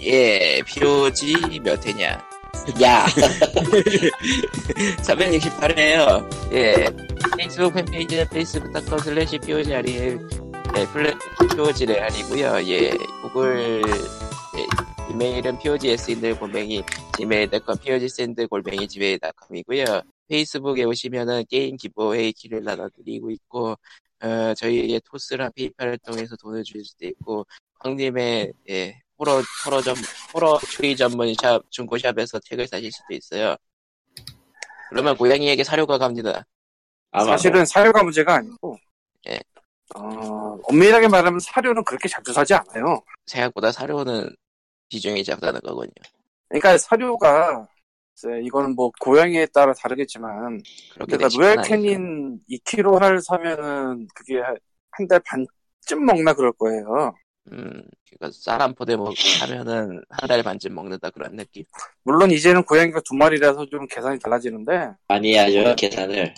예, POG 몇 회냐? 야, 368회에요. 예, 페이스북 팬페이지는 facebook.com slash POGRE, 예, 플랫 POG를 아니고요 예, 구글, 예, 이메일은 POGS인들 골뱅이, gmail.com, POG샌드 골뱅이 gmail.com이고요 페이스북에 오시면은 게임 기부회의 키를 나눠드리고 있고, 어, 저희의 토스랑 페이팔을 통해서 돈을 줄 수도 있고, 황님의, 예, 호러, 호러 전, 호러 추리 전문 샵, 중고샵에서 책을 사실 수도 있어요. 그러면 고양이에게 사료가 갑니다. 아마 사실은 사료가 문제가 아니고, 예. 어, 엄밀하게 말하면 사료는 그렇게 자주 사지 않아요. 생각보다 사료는 비중이 작다는 거군요. 그러니까 사료가, 이거는 뭐 고양이에 따라 다르겠지만, 그렇게 그러니까 로얄. 캐닌 2kg 하나를 사면은 그게 한 달 반쯤 먹나 그럴 거예요. 음, 그니까 쌀한 포대 먹, 사면은 한 달 반쯤 먹는다 그런 느낌? 물론 이제는 고양이가 두 마리라서 좀 계산이 달라지는데, 많이 하죠 계산을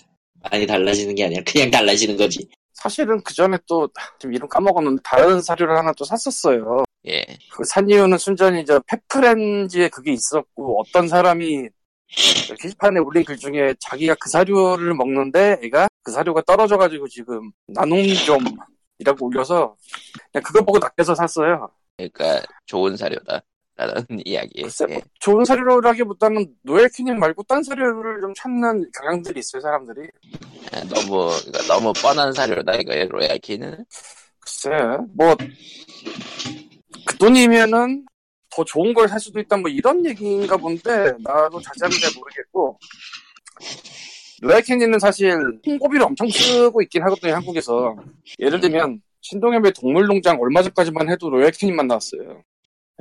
많이 달라지는 게 아니라 그냥 달라지는 거지. 사실은 그 전에 또, 지금 이름 까먹었는데, 다른 사료를 하나 또 샀었어요. 예. 그 산 이유는 순전히 저 페프렌즈에 그게 있었고 어떤 사람이 게시판에 올린 글 중에 자기가 그 사료를 먹는데 애가 그 사료가 떨어져가지고 지금 나눔 좀 이라고 올려서 그냥 그거 보고 낚여서 샀어요. 그러니까 좋은 사료다. 라는 이야기. 글쎄 예. 뭐 좋은 사료라기보다는 노엘키닝 말고 딴 사료를 좀 찾는 경향들이 있어요 사람들이. 아, 너무, 그러니까 너무 뻔한 사료다, 이거, 로얄키는. 글쎄 뭐 그 돈이면은 더 좋은 걸 살 수도 있다 뭐 이런 얘기인가 본데 나도 자세하게 잘 모르겠고 로얄캐닌은 사실 홍보비를 엄청 쓰고 있긴 하거든요 한국에서. 예를 들면 신동엽의 동물농장 얼마 전까지만 해도 로얄캐닌만 나왔어요.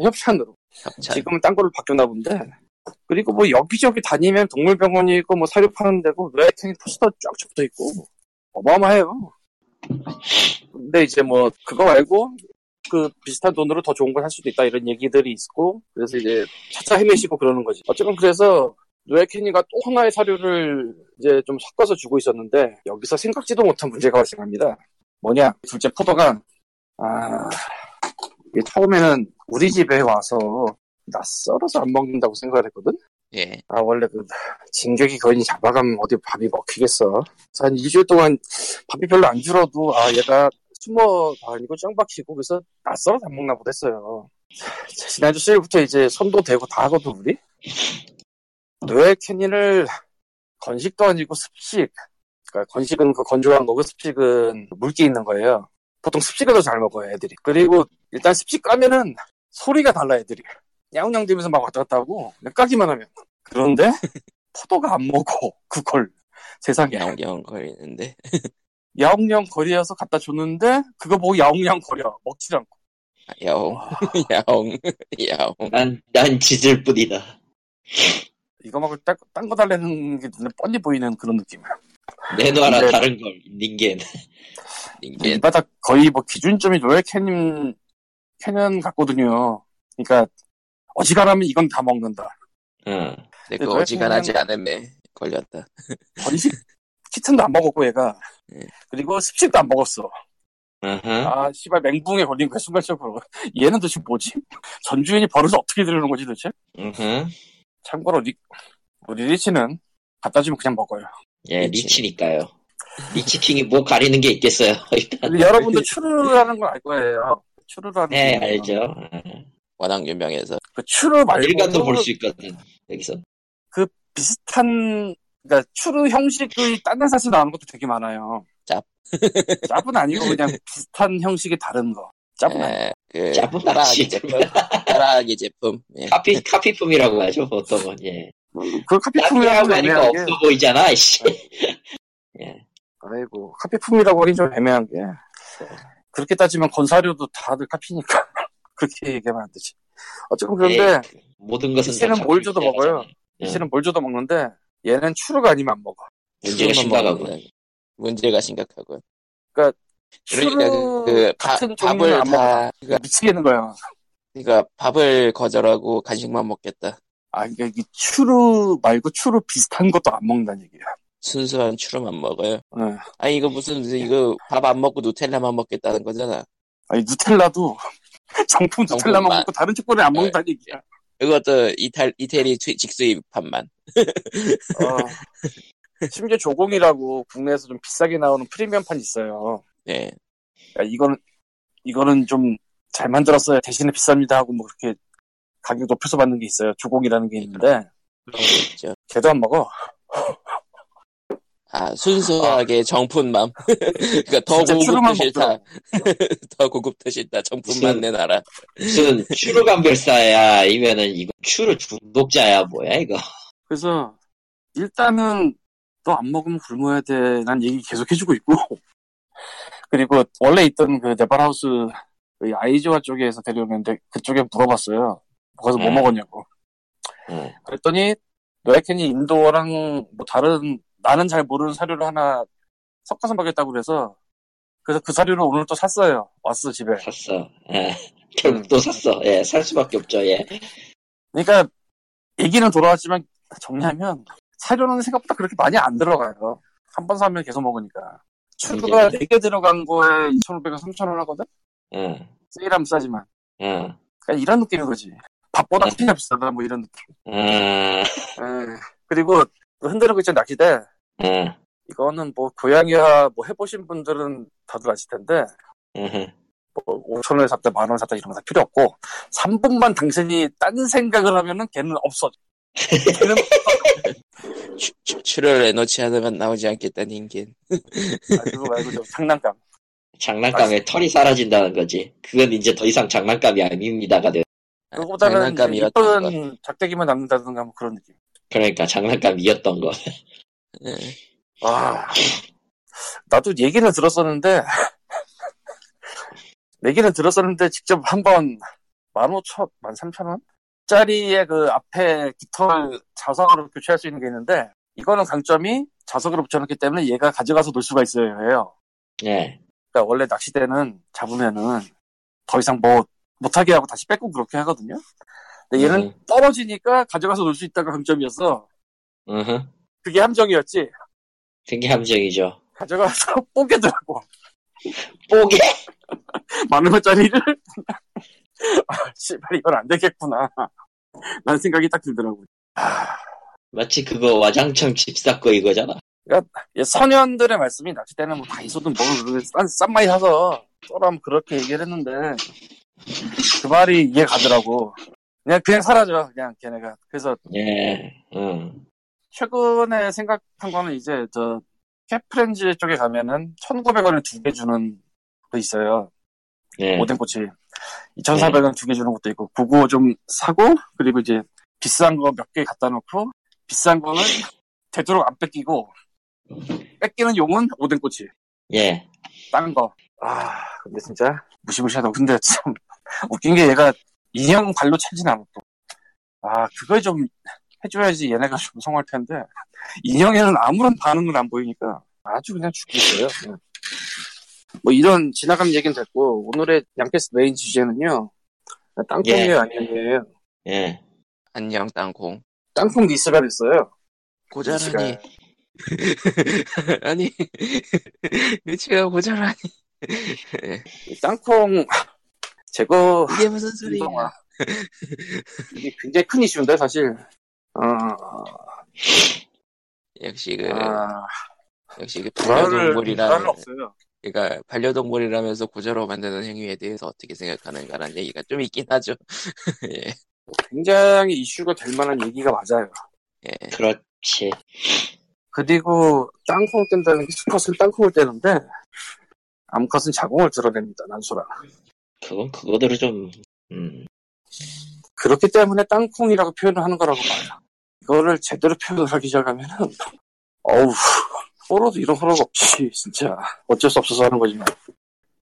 협찬으로. 협찬. 지금은 딴 걸로 바뀌었나 본데. 그리고 뭐 여기저기 다니면 동물병원이 있고 뭐 사료 파는 데고 로얄캐닌 포스터 쫙 붙어 있고 어마어마해요. 근데 이제 뭐 그거 말고 그 비슷한 돈으로 더 좋은 걸 할 수도 있다 이런 얘기들이 있고 그래서 이제 차차 헤매시고 그러는 거지. 어쨌든 그래서 노엘 캐니가 또 하나의 사료를 이제 좀 섞어서 주고 있었는데 여기서 생각지도 못한 문제가 발생합니다. 뭐냐? 둘째 포도가 아 처음에는 우리 집에 와서 나 썰어서 안 먹는다고 생각을 했거든? 예. 아 원래 그 진격이 거인이 잡아가면 어디 밥이 먹히겠어. 한 일주일 동안 밥이 별로 안 줄어도 아 얘가 숨어 다니고 짱 박히고 그래서 낯설어서 안 먹나 보다 했어요. 지난주 수요일부터 이제 손도 대고 다 하거든 우리 노엘 캐닌을 건식도 아니고 습식 그러니까 건식은 그 건조한 거고 습식은 물기 있는 거예요. 보통 습식을 더 잘 먹어요 애들이. 그리고 일단 습식 까면은 소리가 달라 애들이. 야옹야옹 대면서 막 왔다 갔다 하고 그냥 까기만 하면. 그런데 포도가 안 먹어 그걸. 세상에. 야옹야옹 거리는데. 야옹야옹 거리에서 갖다 줬는데 그거 보고 야옹야옹 거려 먹질 않고. 아, 야옹, 야옹, 야옹. 난, 난 짖을 뿐이다. 이거 먹을 딴거 달래는 게 눈에 뻔히 보이는 그런 느낌이야 내놔라 근데- 다른 걸 닌겐. 이 닌겐. 바닥 거의 뭐 기준점이 로얄 캐님 캐년 같거든요 그러니까 어지간하면 이건 다 먹는다 응. 근데 그 어지간하지 않음에 걸렸다. 건식 키튼도 안 먹었고 얘가 예. 그리고 습식도 안 먹었어. 아 씨발 멘붕에 걸린 거야 순간적으로 얘는 도대체 뭐지? 전주인이 버릇을 어떻게 들이는 거지 도대체? 어허. 참고로 리, 우리 리치는 갖다 주면 그냥 먹어요 예, 리치. 리치 니까요. 리치킹이 뭐 가리는 게 있겠어요. 일단. 여러분도 츄르라는 걸 알 거예요 츄르라는 네, 거. 알죠. 어. 워낙 유명해서. 그 츄르 말고 일간도 볼 수 있거든. 여기서. 비슷한 그러니까 추르 형식의 딴 데사서 나오는 것도 되게 많아요 짭. 짭은 아니고 그냥 비슷한 형식의 다른 거 아니고 예, 그, 짜분 따라하기 맛이 제품. 따라하기 제품. 예. 카피, 카피품이라고 하죠, 보통은. 예. 그 카피품이라고 하니까 없어 보이잖아, 이씨. 아이고 카피품이라고 하긴 좀 애매한 게 그렇게 따지면 건사료도 다들 카피니까 그렇게 얘기하면 안 되지 어쨌든 그런데 에이, 모든 것은 다뭘 줘도 먹어요. 예. 리치는 뭘 줘도 먹는데 얘는 추루가 아니면 안 먹어 문제가 심각하고. 문제가 심각하군. 추루 그러니까 그, 그 바- 밥을 다, 그러니까, 미치겠는 거야 그러니까 밥을 거절하고 간식만 먹겠다. 아 그러니까 이 추루 말고 추루 비슷한 것도 안 먹는다는 얘기야 순수한 추루만 먹어요. 예. 아 이거 무슨 이거 밥 안 먹고 누텔라만 먹겠다는 거잖아. 아니 누텔라도 정품 두 정품만. 먹고 다른 축구를 안 네. 먹는다는 얘기야. 그것도 이탈, 이태리 수- 직수입판만. 어, 심지어 조공이라고 국내에서 좀 비싸게 나오는 프리미엄판이 있어요. 네. 야, 이거는, 이거는 좀 잘 만들었어요. 대신에 비쌉니다 하고 뭐 그렇게 가격 높여서 받는 게 있어요. 조공이라는 게 있는데, 있죠. 걔도 안 먹어. 아, 순수하게 정품맘. 그니까 더 진짜 고급도 싫다. 더 고급도 싫다. 정품만 내놔라. 무슨 추루 감별사야 아니면은 이거 추루 중독자야 뭐야 이거 그래서, 일단은, 너 안 먹으면 굶어야 돼. 난 얘기 계속 해주고 있고. 그리고, 원래 있던 그 네발하우스, 그 아이즈와 쪽에서 데려오는데, 그쪽에 물어봤어요. 거기서 뭐 음. 먹었냐고. 응. 그랬더니 노예캔이 인도어랑 뭐 다른 나는 잘 모르는 사료를 하나 섞어서 먹였다고 그래서 그래서 그 사료를 오늘 또 샀어요. 왔어 집에. 샀어 예. 결국 또 샀어 예, 살 수밖에 없죠 예. 그러니까 얘기는 돌아왔지만 정리하면 사료는 생각보다 그렇게 많이 안 들어가요. 한 번 사면 계속 먹으니까. 추루가 4개 들어간 거에 2,500원, 3,000원 하거든? 응. 세일하면 싸지만. 응. 그러니까 이런 느낌인 거지. 밥보다 음. 피가 비싸다 뭐 이런 느낌. 응. 에, 그리고 그 흔드는 있잖아 낚시대. 응. 이거는 뭐 고양이와 뭐 해보신 분들은 다들 아실 텐데 응. 뭐 5천 원에 샀다 만 원에 샀다 이런 거 다 필요 없고 3분만 당신이 딴 생각을 하면은 걔는 없어. 걔는 추를 내놓지 않으면 나오지 않겠다는 인긴. 아, 그거 말고 좀 장난감. 장난감에 털이 사라진다는 거지. 그건 이제 더 이상 장난감이 아닙니다가 돼. 그거보다는 이제 장난감이었던 것. 이쁜 작대기만 남는다든가 뭐 그런 느낌. 그러니까 장난감이었던 거. 예. 아 나도 얘기는 들었었는데 얘기는 들었었는데 직접 한번 15,000, 13,000원? 짜리의 그 앞에 깃털 자석으로 교체할 수 있는 게 있는데 이거는 강점이 자석으로 붙여놓기 때문에 얘가 가져가서 놀 수가 있어요. 해요. 예. 그러니까 원래 낚시대는 잡으면은 더 이상 뭐 못하게 하고 다시 뺏고 그렇게 하거든요. 근데 얘는 음. 떨어지니까 가져가서 놀 수 있다가 강점이었어. 으흠. 그게 함정이었지. 그게 함정이죠. 가져가서 뽀개더라고. 뽀개! 만 원짜리를 아, 씨발 이건 안 되겠구나. 라는 생각이 딱 들더라고. 마치 그거 와장창 집사거 이거잖아. 예, 선현들의 말씀이 낚시대는 뭐 다이소든 뭐 싼, 싼 마이 사서 써라면 그렇게 얘기를 했는데 그 말이 이해 가더라고. 그냥 그냥 사라져 그냥 걔네가. 그래서 예. 응. 최근에 생각한 거는 이제 저 캡프렌즈 쪽에 가면은 1,900원에 두 개 주는 거 있어요. 예. 오뎅꼬치. 2,400원 두 개 주는 것도 있고 그거 좀 사고 그리고 이제 비싼 거 몇 개 갖다 놓고 비싼 거는 되도록 안 뺏기고 뺏기는 용은 오뎅꼬치. 예. 딴 거. 아, 근데 진짜 무시무시하다. 근데 참 웃긴 게 얘가 인형 발로 차진 않았고. 아, 그걸 좀 해줘야지 얘네가 좀 성할 텐데 인형에는 아무런 반응을 안 보이니까 아주 그냥 죽겠어요. 뭐 이런 지나간 얘기는 됐고 오늘의 냥캐스 메인 주제는요. 땅콩이에요, 예. 아니에요? 예. 안녕 땅콩. 땅콩 less가 됐어요. 고자라니. 아니 위치가 고자라니. 이 땅콩 제거 이게 무슨 소리야? 이게 굉장히 큰 이슈인데 사실. 어, 역시 그 아, 역시 그 불안을 불안은 반려동물이라는 없어요. 그러니까 반려동물이라면서 고자로 만드는 행위에 대해서 어떻게 생각하는가라는 얘기가 좀 있긴 하죠. 예. 굉장히 이슈가 될 만한 얘기가 맞아요. 예. 그렇지. 그리고 땅콩을 뗀다는 게 수컷은 땅콩을 떼는데 암컷은 자궁을 드러냅니다. 난소라. 그건 그거대로 좀, 음. 그렇기 때문에 땅콩이라고 표현을 하는 거라고 봐요. 이거를 제대로 표현을 하기 시작하면은 어우 호러도 이런 호러가 없지 진짜 어쩔 수 없어서 하는 거지만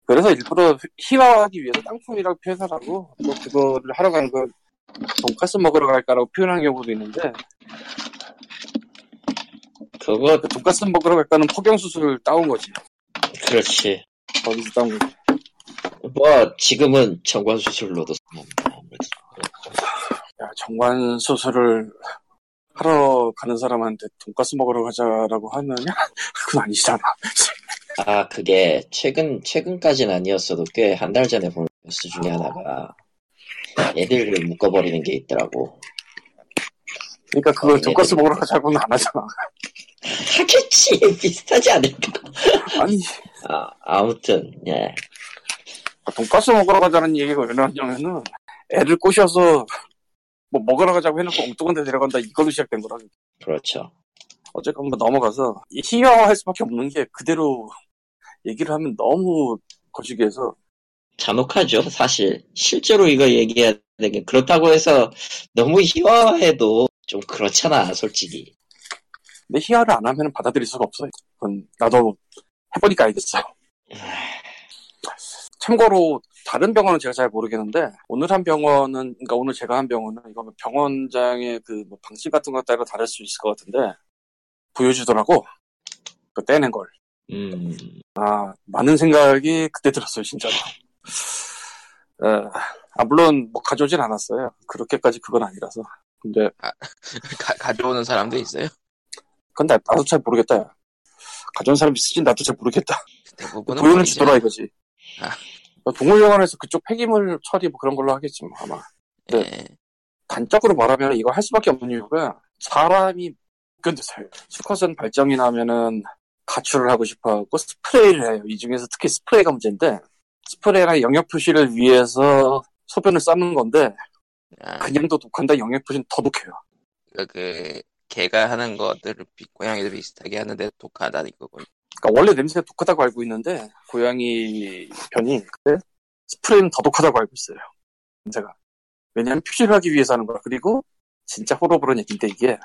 그래서 일부러 희화화하기 위해서 땅콩이라고 표현하라고 또 그거를 하러 가는 걸 돈가스 먹으러 갈까라고 표현하는 경우도 있는데 그거, 그 돈가스 먹으러 갈까는 포경수술을 따온 거지 그렇지. 거기서 따온 거지 뭐, 지금은 정관 수술로도 아무래도. 야, 정관 수술을 하러 가는 사람한테 돈가스 먹으러 가자라고 하느냐? 그건 아니잖아. 아, 그게 최근, 최근까지는 아니었어도 꽤 한 달 전에 본, 뉴스 중에 하나가 애들을 묶어버리는 게 있더라고. 그러니까 그걸 어, 돈가스 먹으러 가자고는 안 하잖아. 하겠지 비슷하지 않을까? 아니 아 아무튼 예. 돈가스 먹으러 가자는 얘기가 왜 나왔냐면은 애를 꼬셔서 뭐 먹으러 가자고 해놓고 엉뚱한 데 데려간다 이걸로 시작된 거라. 그렇죠. 어쨌건 뭐 넘어가서 이 희화화할 수밖에 없는 게 그대로 얘기를 하면 너무 거시기 해서 잔혹하죠 사실 실제로 이거 얘기해야 되게 그렇다고 해서 너무 희화해도 좀 그렇잖아 솔직히. 근데 희화를 안 하면 받아들일 수가 없어요. 그건 나도 해보니까 알겠어. 참고로 다른 병원은 제가 잘 모르겠는데 오늘 한 병원은 그러니까 오늘 제가 한 병원은 이거는 병원장의 그 뭐 방식 같은 것 따라 다를 수 있을 것 같은데 보여주더라고 그 떼낸 걸. 음 아 많은 생각이 그때 들었어요 진짜로. 에, 아 물론 뭐 가져오진 않았어요. 그렇게까지 그건 아니라서. 근데 가, 가져오는 사람도 있어요. 근데 나도 잘 모르겠다. 야. 가져온 사람 있을지 나도 잘 모르겠다. 보여는. 주더라 이거지. 아. 동물병원에서 그쪽 폐기물 처리 뭐 그런 걸로 하겠지 뭐 아마. 예. 단적으로 말하면 이거 할 수밖에 없는 이유가 사람이 견디서요. 수컷은 발정이 나면은 가출을 하고 싶어하고 스프레이를 해요. 이 중에서 특히 스프레이가 문제인데 스프레이랑 영역 표시를 위해서 소변을 싸는 건데 아, 그냥도 독한다 영역 표시는 더 독해요. 그, 그 개가 하는 것들을 비- 고양이도 비슷하게 하는데 독하다는 거군. 그러니까 원래 냄새가 독하다고 알고 있는데 고양이 편이 근데 스프레이는 더 독하다고 알고 있어요. 냄새가. 왜냐하면 표시를 하기 위해서 하는 거라. 그리고 진짜 호러버런 얘기인데 이게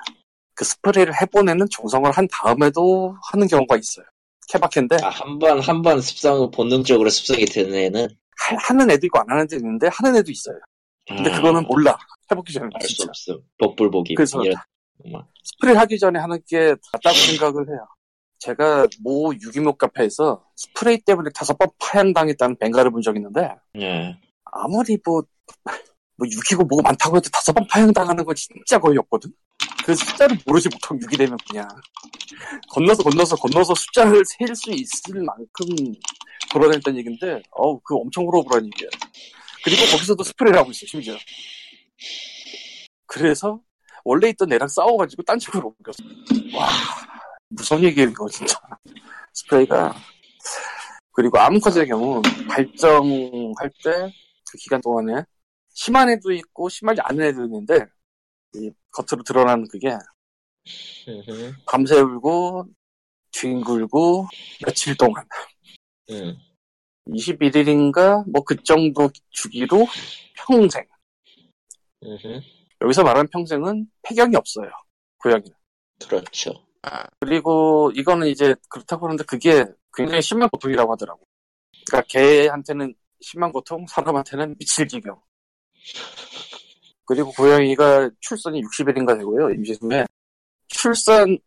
그 스프레이를 해보내는 정성을 한 다음에도 하는 경우가 있어요. 케바케인데 아, 한번 한 번 습성 본능적으로 습성이 드는 애는 하- 하는 애도 있고 안 하는 애도 있는데 하는 애도 있어요. 근데 아, 그거는 몰라. 해보기 전에 알수 진짜. 없음. 복불복이 그래서 이런. 스프레이 하기 전에 하는 게 낫다고 생각을 해요. 제가 모 유기묘 카페에서 스프레이 때문에 다섯 번 파양당했다는 뱅가를 본 적 있는데 예. 아무리 뭐, 뭐 6이고 뭐가 많다고 해도 다섯 번 파양당하는 건 진짜 거의 없거든? 그 숫자를 모르지 못하고 6이 되면 그냥 건너서 건너서 건너서 숫자를 셀 수 있을 만큼 돌아다녔다는 얘기인데 어우 그 엄청 호러불한 얘기야 그리고 거기서도 스프레이를 하고 있어 심지어 그래서 원래 있던 애랑 싸워가지고 딴 집으로 옮겼어 와 무슨 얘기야 이거 진짜 스프레이가 그리고 암컷의 경우 발정할 때 그 기간 동안에 심한 애도 있고 심하지 않은 애도 있는데 이 겉으로 드러나는 그게 음흠. 밤새 울고 뒹굴고 며칠 동안 음. 21일인가 뭐 그 정도 주기로 평생 음흠. 여기서 말하는 평생은 폐경이 없어요 고양이는 그렇죠. 아, 그리고 이거는 이제 그렇다고 하는데 그게 굉장히 심한 고통이라고 하더라고 그러니까 개한테는 심한 고통 사람한테는 미칠 지경. 그리고 고양이가 출산이 60일인가 되고요 임신 후에 출산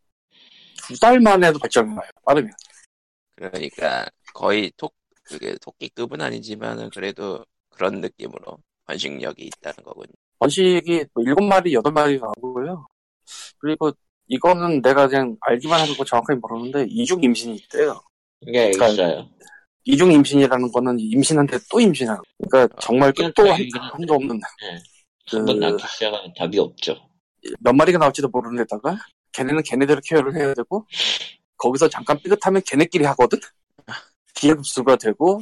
두 달 만에도 발정이 나요 빠르면. 그러니까 거의 토, 그게 토끼급은 아니지만은 그래도 그런 느낌으로 번식력이 있다는 거군요. 번식이 뭐 일곱 마리 여덟 마리 나오고요. 그리고 이거는 내가 그냥 알기만 하고 정확하게 모르는데 이중 임신이 있대요 이게 그러니까 있어요. 이중 임신이라는 거는 임신한테 또 임신하고 그러니까 정말 끝도 한- 한도 없는 네. 그한번 낳기 시작하면 답이 없죠. 몇 마리가 나올지도 모르는 데다가 걔네는 걔네대로 케어를 해야 되고 거기서 잠깐 삐끗하면 걔네끼리 하거든 기회급수가 되고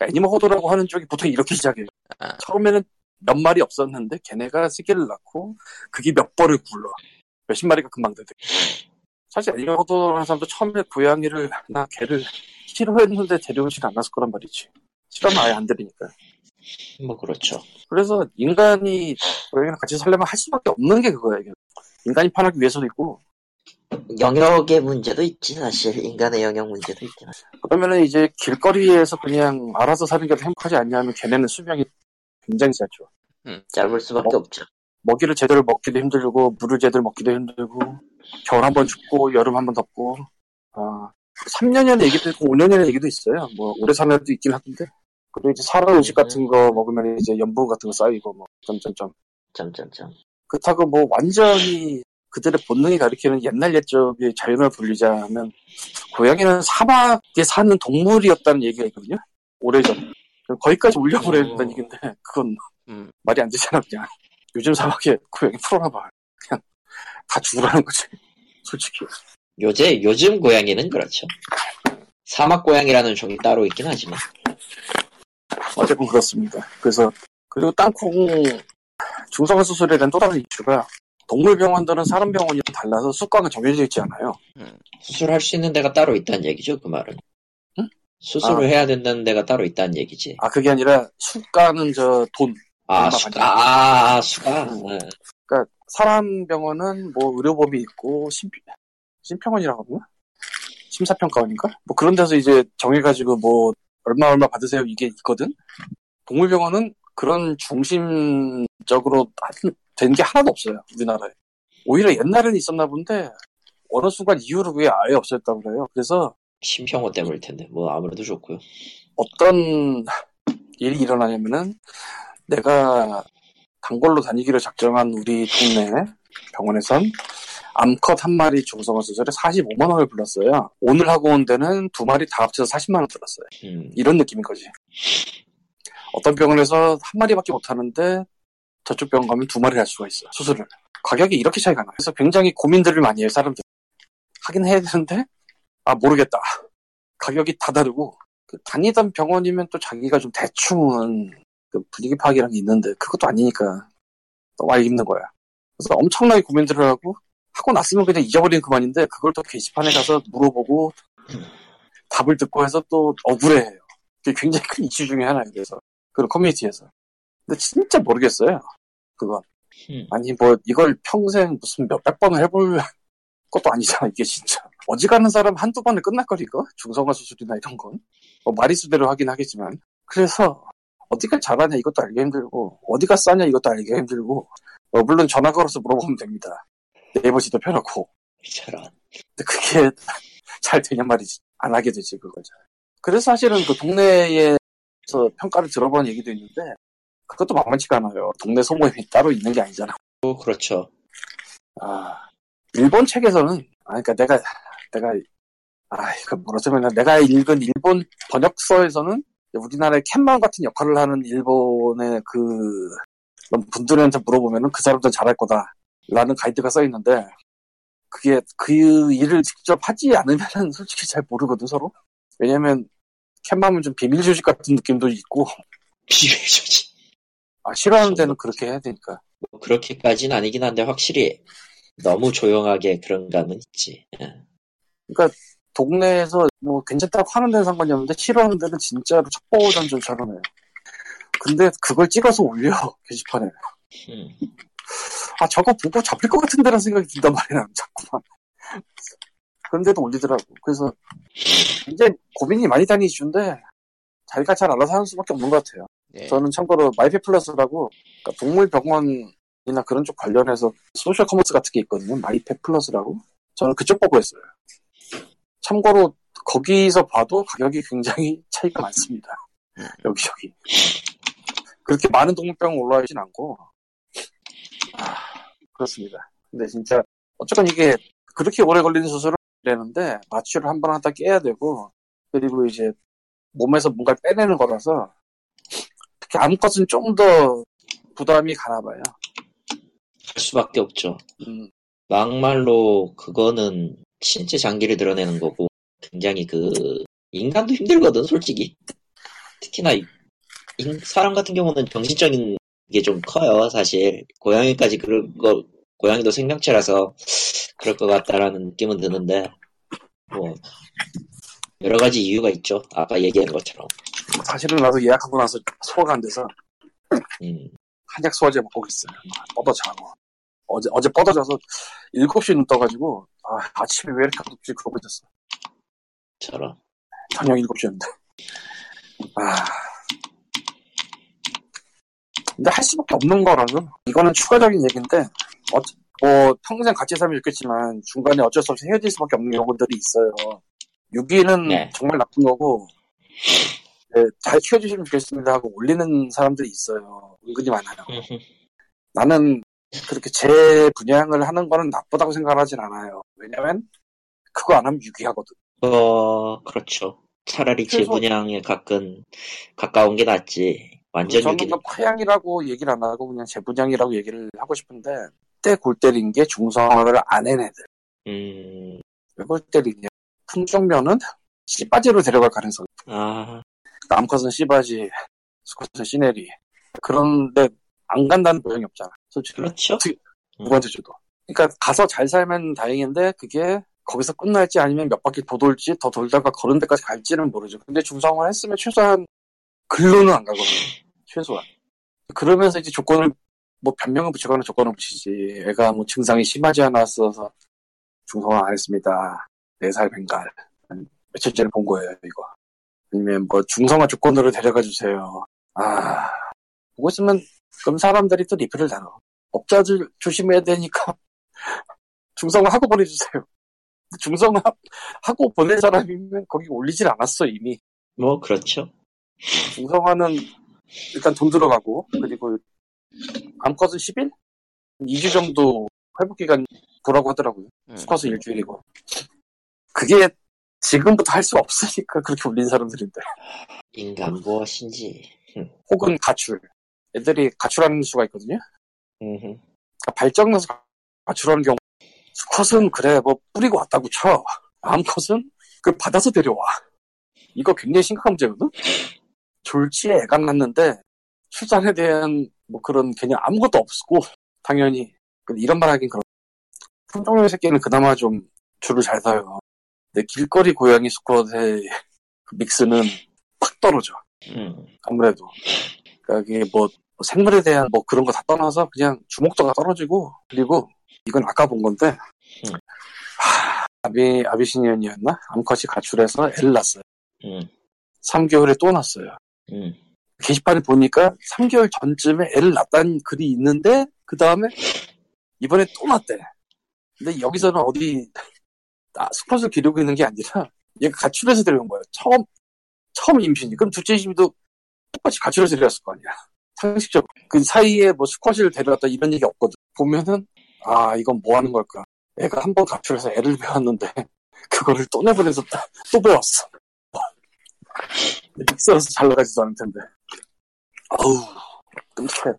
애니멀 호도라고 하는 쪽이 보통 이렇게 시작해요 아. 처음에는 몇 마리 없었는데 걔네가 새끼를 낳고 그게 몇 벌을 굴러 몇십 마리가 금방 되대 사실 호도라는 사람도 처음에 고양이를 나 개를 싫어했는데 데려오질 않았을 거란 말이지 싫어하면 아예 안 들으니까 뭐 그렇죠. 그래서 인간이 고양이랑 같이 살려면 할 수밖에 없는 게 그거야 이게 인간이 편하기 위해서도 있고 영역의 문제도 있지 사실 인간의 영역 문제도 있긴 하죠. 그러면은 이제 길거리에서 그냥 알아서 사는 게더 행복하지 않냐면 걔네는 수명이 굉장히 짧죠. 짧을 수밖에 어? 없죠. 먹이를 제대로 먹기도 힘들고 물을 제대로 먹기도 힘들고 겨울 한 번 춥고 여름 한 번 덥고 아 3년이라는 얘기도 있고 5년이라는 얘기도 있어요. 뭐 오래 사는 애도 있긴 하던데 그리고 이제 사는 음식 같은 거 먹으면 이제 염분 같은 거 쌓이고 뭐 점점점 점점점. 그렇다고 뭐 완전히 그들의 본능이 가리키는 옛날 옛적의 자연을 불리자면 고양이는 사막에 사는 동물이었다는 얘기가 있거든요. 오래전. 거기까지 올려버려야 어. 된다는 얘기인데 그건 음. 말이 안 되잖아 그냥 요즘 사막에 고양이 풀어놔봐 그냥 다 죽으라는 거지 솔직히 요새 요즘 고양이는 그렇죠. 사막 고양이라는 종이 따로 있긴 하지만 어쨌든 그렇습니다 그래서 그리고 땅콩 중성화 수술에 대한 또 다른 이슈가 동물 병원들은 사람 병원이랑 달라서 수가가 정해져 있지 않아요 수술할 수 있는 데가 따로 있다는 얘기죠. 그 말은. 응? 수술을 아. 해야 된다는 데가 따로 있다는 얘기지. 아 그게 아니라 수가는 저 돈 아, 수가? 아, 아, 수가. 음. 네. 그러니까 사람 병원은 뭐 의료법이 있고 심 심평원이라고 하나? 심사평가원인가? 뭐 그런 데서 이제 정해가지고 뭐 얼마 얼마 받으세요 이게 있거든. 동물병원은 그런 중심적으로 된 게 하나도 없어요 우리나라에. 오히려 옛날에는 있었나 본데 어느 순간 이후로 그게 아예 없어졌다고 그래요. 그래서 심평원 때문일 텐데. 뭐 아무래도 좋고요. 어떤 일이 일어나냐면은 내가 단골로 다니기로 작정한 우리 동네 병원에선 암컷 한 마리 중성화 수술에 45만 원을 불렀어요. 오늘 하고 온 데는 두 마리 다 합쳐서 40만 원 들었어요. 음, 이런 느낌인 거지. 어떤 병원에서 한 마리밖에 못 하는데 저쪽 병원 가면 두 마리 할 수가 있어. 수술을. 가격이 이렇게 차이가 나. 그래서 굉장히 고민들을 많이 해요, 사람들. 하긴 해야 되는데, 아, 모르겠다. 가격이 다 다르고, 그 다니던 병원이면 또 자기가 좀 대충은 그 분위기 파악이란 게 있는데, 그것도 아니니까 또와 있는 거야. 그래서 엄청나게 고민들을 하고, 하고 났으면 그냥 잊어버리는 그만인데, 그걸 또 게시판에 가서 물어보고, 답을 듣고 해서 또 억울해해요. 그게 굉장히 큰 이슈 중에 하나예요, 그래서. 그런 커뮤니티에서. 근데 진짜 모르겠어요. 그건. 음. 아니, 뭐, 이걸 평생 무슨 몇백 번을 해볼 것도 아니잖아, 이게 진짜. 어지간한 사람 한두 번에 끝날걸, 이거? 중성화 수술이나 이런 건. 뭐, 마리수대로 하긴 하겠지만. 그래서, 어디가 잘하냐, 이것도 알기 힘들고, 어디가 싸냐, 이것도 알기 힘들고, 어, 물론 전화 걸어서 물어보면 됩니다. 네이버 지도 편하고. 저런. 근데 그게 잘 되냔 말이지. 안 하게 되지, 그걸 잘. 그래서 사실은 그 동네에서 평가를 들어본 얘기도 있는데, 그것도 만만치가 않아요. 동네 소모임이 따로 있는 게 아니잖아. 어, 그렇죠. 아, 일본 책에서는, 아, 그니까 내가, 내가, 아, 이거 뭐라자면 내가 읽은 일본 번역서에서는 우리나라의 캣맘 같은 역할을 하는 일본의 그, 분들한테 물어보면은 그 사람들은 잘할 거다. 라는 가이드가 써 있는데, 그게 그 일을 직접 하지 않으면은 솔직히 잘 모르거든, 서로. 왜냐면, 캣맘은 좀 비밀 조직 같은 느낌도 있고, 비밀조지. 아, 싫어하는 데는 그렇게 해야 되니까. 뭐 그렇게까지는 아니긴 한데 확실히 너무 조용하게 그런 감은 있지. 예. 동네에서 뭐 괜찮다고 하는 데는 상관이 없는데 싫어하는 데는 진짜로 첩보전전처럼 해요. 근데 그걸 찍어서 올려 게시판에. 음. 아 저거 보고 잡힐 것 같은 데라는 생각이 든단 말이야 자꾸만. 그런데도 올리더라고. 그래서 이제 고민이 많이 다니 이슈인데 자기가 잘 알아서 하는 수밖에 없는 것 같아요. 네. 저는 참고로 마이페 플러스라고 그러니까 동물병원이나 그런 쪽 관련해서 소셜 커머스 같은 게 있거든요. 마이펫플러스라고. 저는 그쪽 보고 했어요. 참고로 거기서 봐도 가격이 굉장히 차이가 많습니다. 여기저기. 그렇게 많은 동물병원 올라와 있진 않고. 아, 그렇습니다. 근데 진짜 어쨌건 이게 그렇게 오래 걸리는 수술을 되는데 마취를 한 번 하다 깨야 되고 그리고 이제 몸에서 뭔가를 빼내는 거라서 특히 암컷은 좀 더 부담이 가나 봐요. 할 수밖에 없죠. 음, 막말로 그거는 신체 장기를 드러내는 거고 굉장히 그 인간도 힘들거든 솔직히. 특히나 사람 같은 경우는 정신적인 게 좀 커요 사실. 고양이까지 그런 거 고양이도 생명체라서 그럴 것 같다라는 느낌은 드는데 뭐 여러 가지 이유가 있죠. 아까 얘기한 것처럼. 사실은 나도 예약하고 나서 소화가 안 돼서 음, 한약 소화제 먹고 있어요. 뻗어 자고. 어제, 어제 뻗어져서 7시에 눈 떠가지고, 아, 아침에 왜 이렇게 어둡지? 그러고 있었어. 저런 저녁 7시였는데. 아. 근데 할 수밖에 없는 거라서, 이거는 추가적인 얘기인데, 어, 뭐, 평생 같이 살면 좋겠지만, 중간에 어쩔 수 없이 헤어질 수밖에 없는 경우들이 있어요. 유기는 네. 정말 나쁜 거고, 네, 잘 키워주시면 좋겠습니다 하고 올리는 사람들이 있어요. 은근히 많아요. 나는 그렇게 재분양을 하는 거는 나쁘다고 생각하진 않아요. 왜냐면 그거 안 하면 유기하거든. 어 그렇죠 차라리 최소- 재분양에 가끔 가까운 게 낫지. 완전 저는 유기는 그 파양이라고 얘기를 안 하고 그냥 재분양이라고 얘기를 하고 싶은데 때 골 때린 게 중성화를 안 해낸 애들. 음, 왜골 때리냐. 품종면은 씨바지로 데려갈 가능성. 아, 남컷은 씨바지, 수컷은 시네리. 그런데 안 간다는 모양이 없잖아. 솔직히. 그렇죠. 누구한테 줘도. 그러니까 가서 잘 살면 다행인데 그게 거기서 끝날지 아니면 몇 바퀴 더 돌지 더 돌다가 그런 데까지 갈지는 모르죠. 근데 중성화 했으면 최소한 글로는 안 가거든요. 최소한. 그러면서 이제 조건을 뭐 변명을 붙이거나 조건을 붙이지. 애가 뭐 증상이 심하지 않았어서 중성화 안 했습니다. 4살 뱅갈. 한 며칠 전에 본 거예요, 이거. 아니면 뭐 중성화 조건으로 데려가 주세요. 아, 보고 있으면 그럼 사람들이 또 리플을 달아. 업자들 조심해야 되니까 중성화 하고 보내주세요. 중성화 하고 보낸 사람이면 거기 올리질 않았어 이미. 뭐 그렇죠. 중성화는 일단 돈 들어가고 그리고 암컷은 10일? 2주 정도 회복기간 보라고 하더라고요. 음. 수컷은 일주일이고. 그게 지금부터 할 수 없으니까 그렇게 올린 사람들인데. 인간 무엇인지. 혹은 가출. 애들이 가출하는 수가 있거든요. 음흠. 그러니까 발정나서 가출하는 경우 수컷은 그래 뭐 뿌리고 왔다고 쳐. 암컷은 그 받아서 데려와. 이거 굉장히 심각한 문제거든? 졸지에 애가 낳는데 출산에 대한 뭐 그런 개념 아무것도 없고 당연히. 근데 이런 말 하긴 그렇 품종의 새끼는 그나마 좀 줄을 잘 서요. 근데 길거리 고양이 수컷의 그 믹스는 팍 떨어져. 음. 아무래도 이게 뭐 생물에 대한 뭐 그런 거 다 떠나서 그냥 주목도가 떨어지고 그리고 이건 아까 본 건데 음. 하, 아비 아비시니언이었나 암컷이 가출해서 애를 낳았어요. 음. 3개월에 또 낳았어요. 음. 게시판을 보니까 3개월 전쯤에 애를 낳았다는 글이 있는데 그 다음에 이번에 또 낳았대. 근데 여기서는 어디 아, 수컷을 기르고 있는 게 아니라 얘가 가출해서 데려온 거예요. 처음 처음 임신이. 그럼 둘째 임신도 똑같이 가출해서 데려왔을 거 아니야. 상식적으로. 그 사이에 뭐 수컷을 데려왔다 이런 얘기 없거든. 보면은 아 이건 뭐 하는 걸까. 애가 한 번 가출해서 애를 배웠는데 그거를 또 내보내서 또- 또 배웠어. 믹서라서 잘 나가지도 않을 텐데. 아우 끔찍해.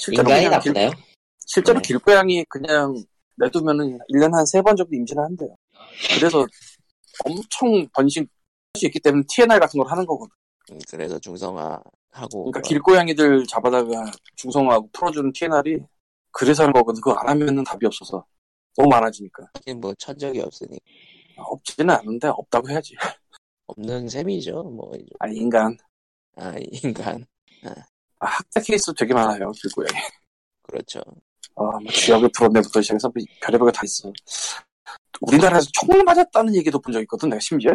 실제로 인간이 나쁘나요? 실제로 네. 길고양이 그냥 내두면은 1년에 한세 번 정도 임신을 한대요. 그래서 엄청 번식 할 수 있기 때문에 TNR 같은 걸 하는 거거든. 음, 그래서 중성화 하고 그러니까 길고양이들 잡아다가 중성화하고 풀어주는 TNR이 그래서 하는 거거든. 그거 안 하면은 답이 없어서. 너무 많아지니까. 하긴 뭐 천적이 없으니 없지는 않은데 없다고 해야지. 없는 셈이죠. 뭐. 아니 인간. 아 인간 아, 학대 케이스 되게 많아요. 길고양이. 그렇죠. 아, 뭐 쥐약을 풀어내부터 시작해서 뭐 별의별 게 다 있어. 우리나라에서 총을 맞았다는 얘기도 본 적 있거든. 내가 심지어.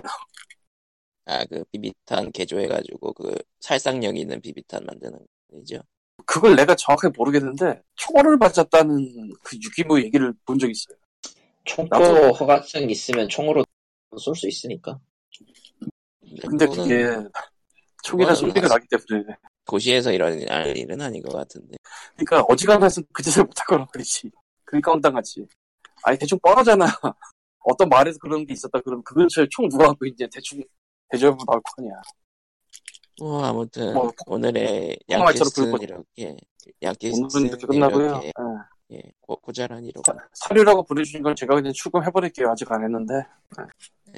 아 그 비비탄 개조해가지고 그 살상력 있는 비비탄 만드는 거죠. 그걸 내가 정확하게 모르겠는데 총알을 맞았다는 그 유기무 얘기를 본 적 있어요. 총도 나도- 허가증 있으면 총으로 쏠 수 있으니까. 근데 그거는 그게 총이라 소리가 아직- 나기 때문에. 도시에서 이런 일- 일은 아닌 것 같은데. 그러니까 어지간해서 그 짓을 못할 거란 말이지. 그러니까 황당하지. 아니 대충 뻔하잖아. 어떤 말에서 그런 게 있었다 그러면 그 근처에 총 누가 갖고 이제 대충 대접으로 나올 거 아니야. 뭐 아무튼 뭐, 오늘의 양키스는 이렇게 양키스는 오늘은 이렇게 끝나고요. 이렇게 예. 예, 고, 고자란 이로 사료라고 보내주신 건 제가 그냥 출금해버릴게요. 아직 안 했는데.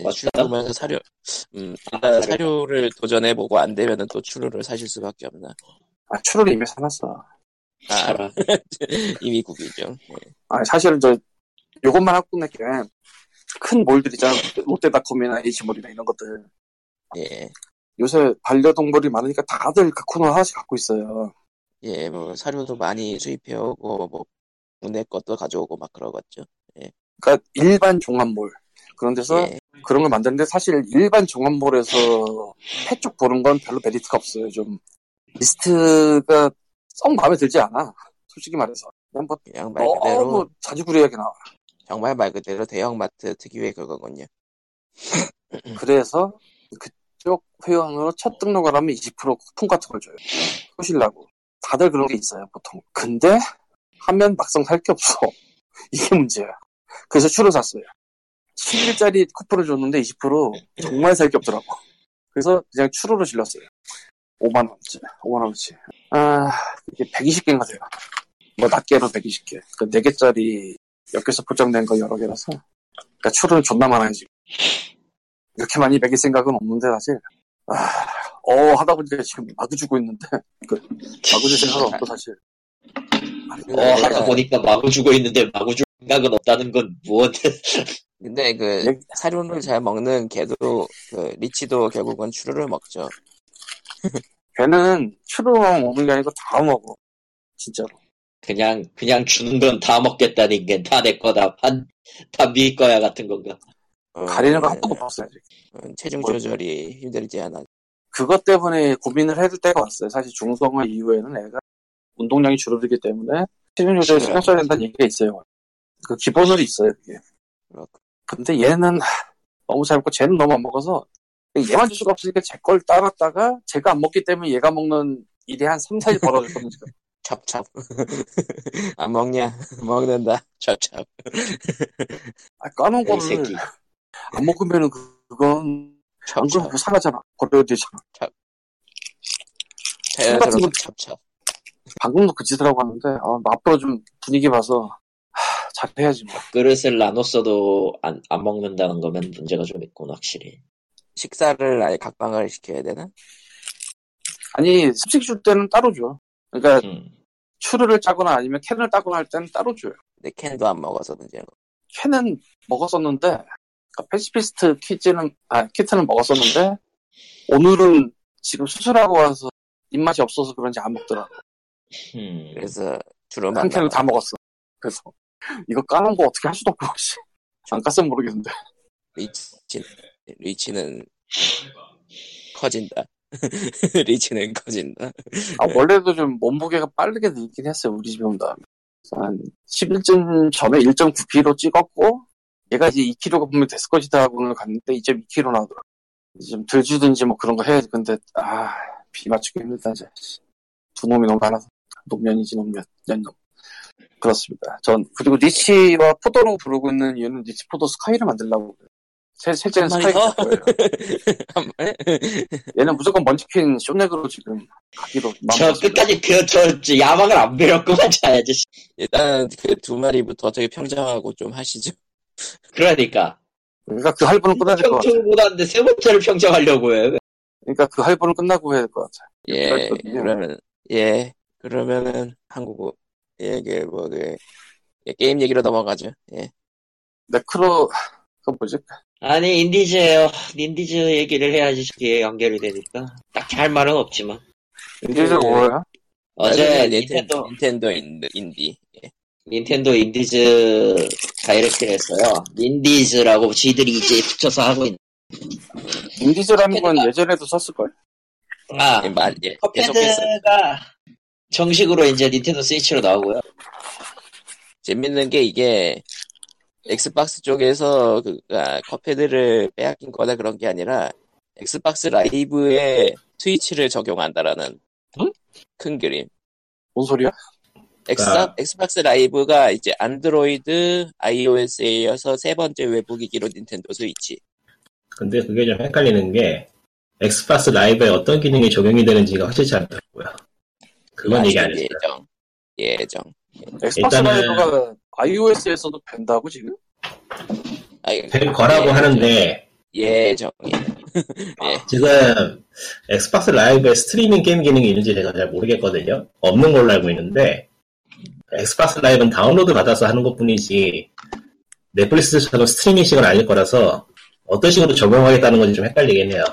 맞다. 출구면서 사료 음 일단 사료를 도전해보고 안 되면은 또 추루를 사실 수밖에 없나. 아, 추를 이미 사놨어. 아 알아. 이미 국이죠. 예. 아, 사실은 저, 요것만 하고 끝낼게. 큰 몰들 있잖아. 롯데닷컴이나 H몰이나 이런 것들. 예. 요새 반려동물이 많으니까 다들 그 코너 하나씩 갖고 있어요. 예, 뭐 사료도 많이 수입해오고 뭐 국내 것도 가져오고 막 그러겠죠. 그러니까 일반 종합몰. 그런 데서 예, 그런 걸 만드는데 사실 일반 종합몰에서 pet쪽 보는 건 별로 메리트가 없어요. 좀 리스트가 썩 마음에 들지 않아. 솔직히 말해서. 그냥 뭐 그냥 말 그대로 너무 자주 구리하게 나와. 정말 말 그대로 대형마트 특유의 그거군요. 그래서 그쪽 회원으로 첫 등록을 하면 20% 쿠폰 같은 걸 줘요. 소실라고. 다들 그런 게 있어요, 보통. 근데 하면 막상 살게 없어. 이게 문제야. 그래서 추를 샀어요. 10일짜리 쿠폰을 줬는데 20% 정말 살 게 없더라고. 그래서 그냥 추로를 질렀어요. 5만원어치, 5만원어치. 아, 이게 120개인가 돼요. 뭐, 낱개로 120개. 그 4개짜리 엮여서 포장된 거 여러 개라서. 그니까 추로는 존나 많아요, 지금. 이렇게 많이 먹일 생각은 없는데, 사실. 아, 어, 하다 보니까 지금 마구 주고 있는데. 그, 마구 줄 생각은 없고, 사실. 어, 하다 보니까 마구 주고 있는데 마구 줄 생각은 없다는 건 무엇? 근데 그 예. 사료를 잘 먹는 개도 그 리치도 결국은 추루를 먹죠. 걔는 추루만 먹는 게 아니고 다 먹어. 진짜로. 그냥, 그냥 주는 건 다 먹겠다는 게 다 내 거다. 반, 다미 거야 같은 건가. 어, 가리는 거 한 번도 아직. 어, 체중 조절이 힘들지 않아. 그것 때문에 고민을 해줄 때가 왔어요. 사실 중성화 이후에는 애가 운동량이 줄어들기 때문에 체중 조절에 신경 써야 된다는 얘기가 있어요. 그 기본으로 있어요, 그게. 근데 얘는 하, 너무 잘 먹고 쟤는 너무 안 먹어서 얘만 줄 수가 없으니까 제 걸 따랐다가 제가 안 먹기 때문에 얘가 먹는 일이 한 3, 4일 벌어졌거든요. 찹찹. 안 먹냐? 먹는다. 찹찹. 아, 까놓은 이 거를 새끼. 안 먹으면은 그, 그건 안. 그러면 상하잖아. 버려야 되잖아. 자연스러운 거- 찹찹. 방금도 그 짓을 하고 왔는데 아, 앞으로 좀 분위기 봐서 하, 잘해야지 뭐. 그릇을 나눴어도 안, 안 먹는다는 거면 문제가 좀 있군, 확실히. 식사를 아예 각방을 시켜야 되나? 아니 습식 줄 때는 따로 줘. 그러니까 음. 추르를 짜거나 아니면 캔을 따거나 할 때는 따로 줘요. 근데 캔도 안 먹어서 문제고. 캔은 먹었었는데 그러니까 패시피스트 키트는 아 키트는 먹었었는데 오늘은 지금 수술하고 와서 입맛이 없어서 그런지 안 먹더라고. 음. 그래서 주로만 한 캔을. 다 먹었어. 그래서 이거 까는 거 어떻게 할 수도 없고 씨. 안 깠으면 모르겠는데. 리치, 리치는 커진다. 리치는 커진다. 아, 원래도 좀 몸무게가 빠르게 늘긴 했어요. 우리 집에 온 다음에. 한 10일쯤 전에 1.9kg 찍었고 얘가 이제 2kg가 분명 됐을 것이다 하고는 갔는데 2.2kg 나오더라고. 이제 좀덜 주든지 뭐 그런 거 해야지. 근데 아, 비 맞추기 힘들다 이제. 두 놈이 너무 많아서. 녹면이지 녹면. 년놈. 그렇습니다. 전 그리고 니치와 포도로 부르고 있는 이유는 니치 포도 스카이를 만들려고 그래요. 세, 마리 스카이가 더? 될 거예요. 얘는 무조건 먼치킨 쇼넥으로 지금 가기로 저. 끝까지 그, 저, 저 야망을 안 베렸구만, 저 아저씨. 일단 그 두 마리부터 저기 평정하고 좀 하시죠. 그러니까. 그러니까 그 할부는 끝나야 될것 같아요. 평정보다는데 세 번째를 평정하려고 해. 그러니까 그 할부는 끝나고 해야 될 것 같아요. 예. 그러면, 예, 그러면은 한국, 예, 그, 뭐, 그, 예, 게임 얘기로 넘어가죠. 예. 네크로 그 뭐지? 아니, 인디즈예요 Indies 얘기를 해야지 저기에 연결이 되니까. 딱히 할 말은 없지만. Indies가 그- 뭐예요? 어제 닌텐도, 닌텐도, 인디. 예. 닌텐도 Indies Direct를 했어요. Indies라고 지들이 이제 붙여서 하고 있는. Indies라는 건 예전에도 썼을걸? 아, 예, 말, 예, 계속해서. 컵헤드가 정식으로 이제 닌텐도 스위치로 나오고요. 재밌는 게 이게, 엑스박스 쪽에서 그, 아, 컵헤드를 빼앗긴 거다 그런 게 아니라, 엑스박스 라이브에 스위치를 적용한다라는 응? 큰 그림. 뭔 소리야? 엑스, 아. 엑스박스 라이브가 이제 안드로이드, iOS에 이어서 세 번째 외부 기기로 닌텐도 스위치. 근데 그게 좀 헷갈리는 게 엑스박스 라이브에 어떤 기능이 적용이 되는지가 확실치 않더라고요. 그건 얘기 안 했어요. 예정. 예정. 엑스박스 일단은- 라이브가 iOS에서도 된다고 지금? 아니, 될 거라고 예, 하는데 예정. 지금 엑스박스 라이브에 스트리밍 게임 기능이 있는지 제가 잘 모르겠거든요. 없는 걸로 알고 있는데 엑스박스 라이브는 다운로드 받아서 하는 것 뿐이지 넷플릭스처럼 스트리밍식은 아닐 거라서 어떤 식으로 적용하겠다는 건지 좀 헷갈리긴 해요.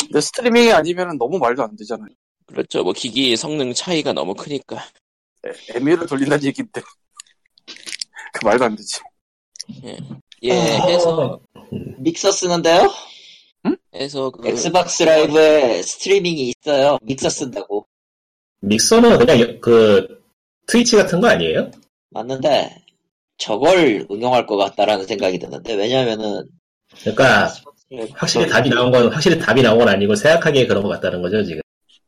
근데 스트리밍이 아니면 너무 말도 안 되잖아요. 그렇죠. 뭐 기기 성능 차이가 너무 크니까. 에- 에뮤를 돌린다는 얘기인데. 그 말도 안 되지. 예, 아. 해서 믹서 쓰는데요? 해서 그 엑스박스 라이브에 스트리밍이 있어요. 믹서 쓴다고. 믹서는 그냥 여- 그 트위치 같은 거 아니에요? 맞는데, 저걸 응용할 것 같다라는 생각이 드는데, 왜냐면은, 그러니까 확실히 답이 나온 건 확실히 답이 나온 건 아니고 생각하기에 그런 것 같다는 거죠 지금.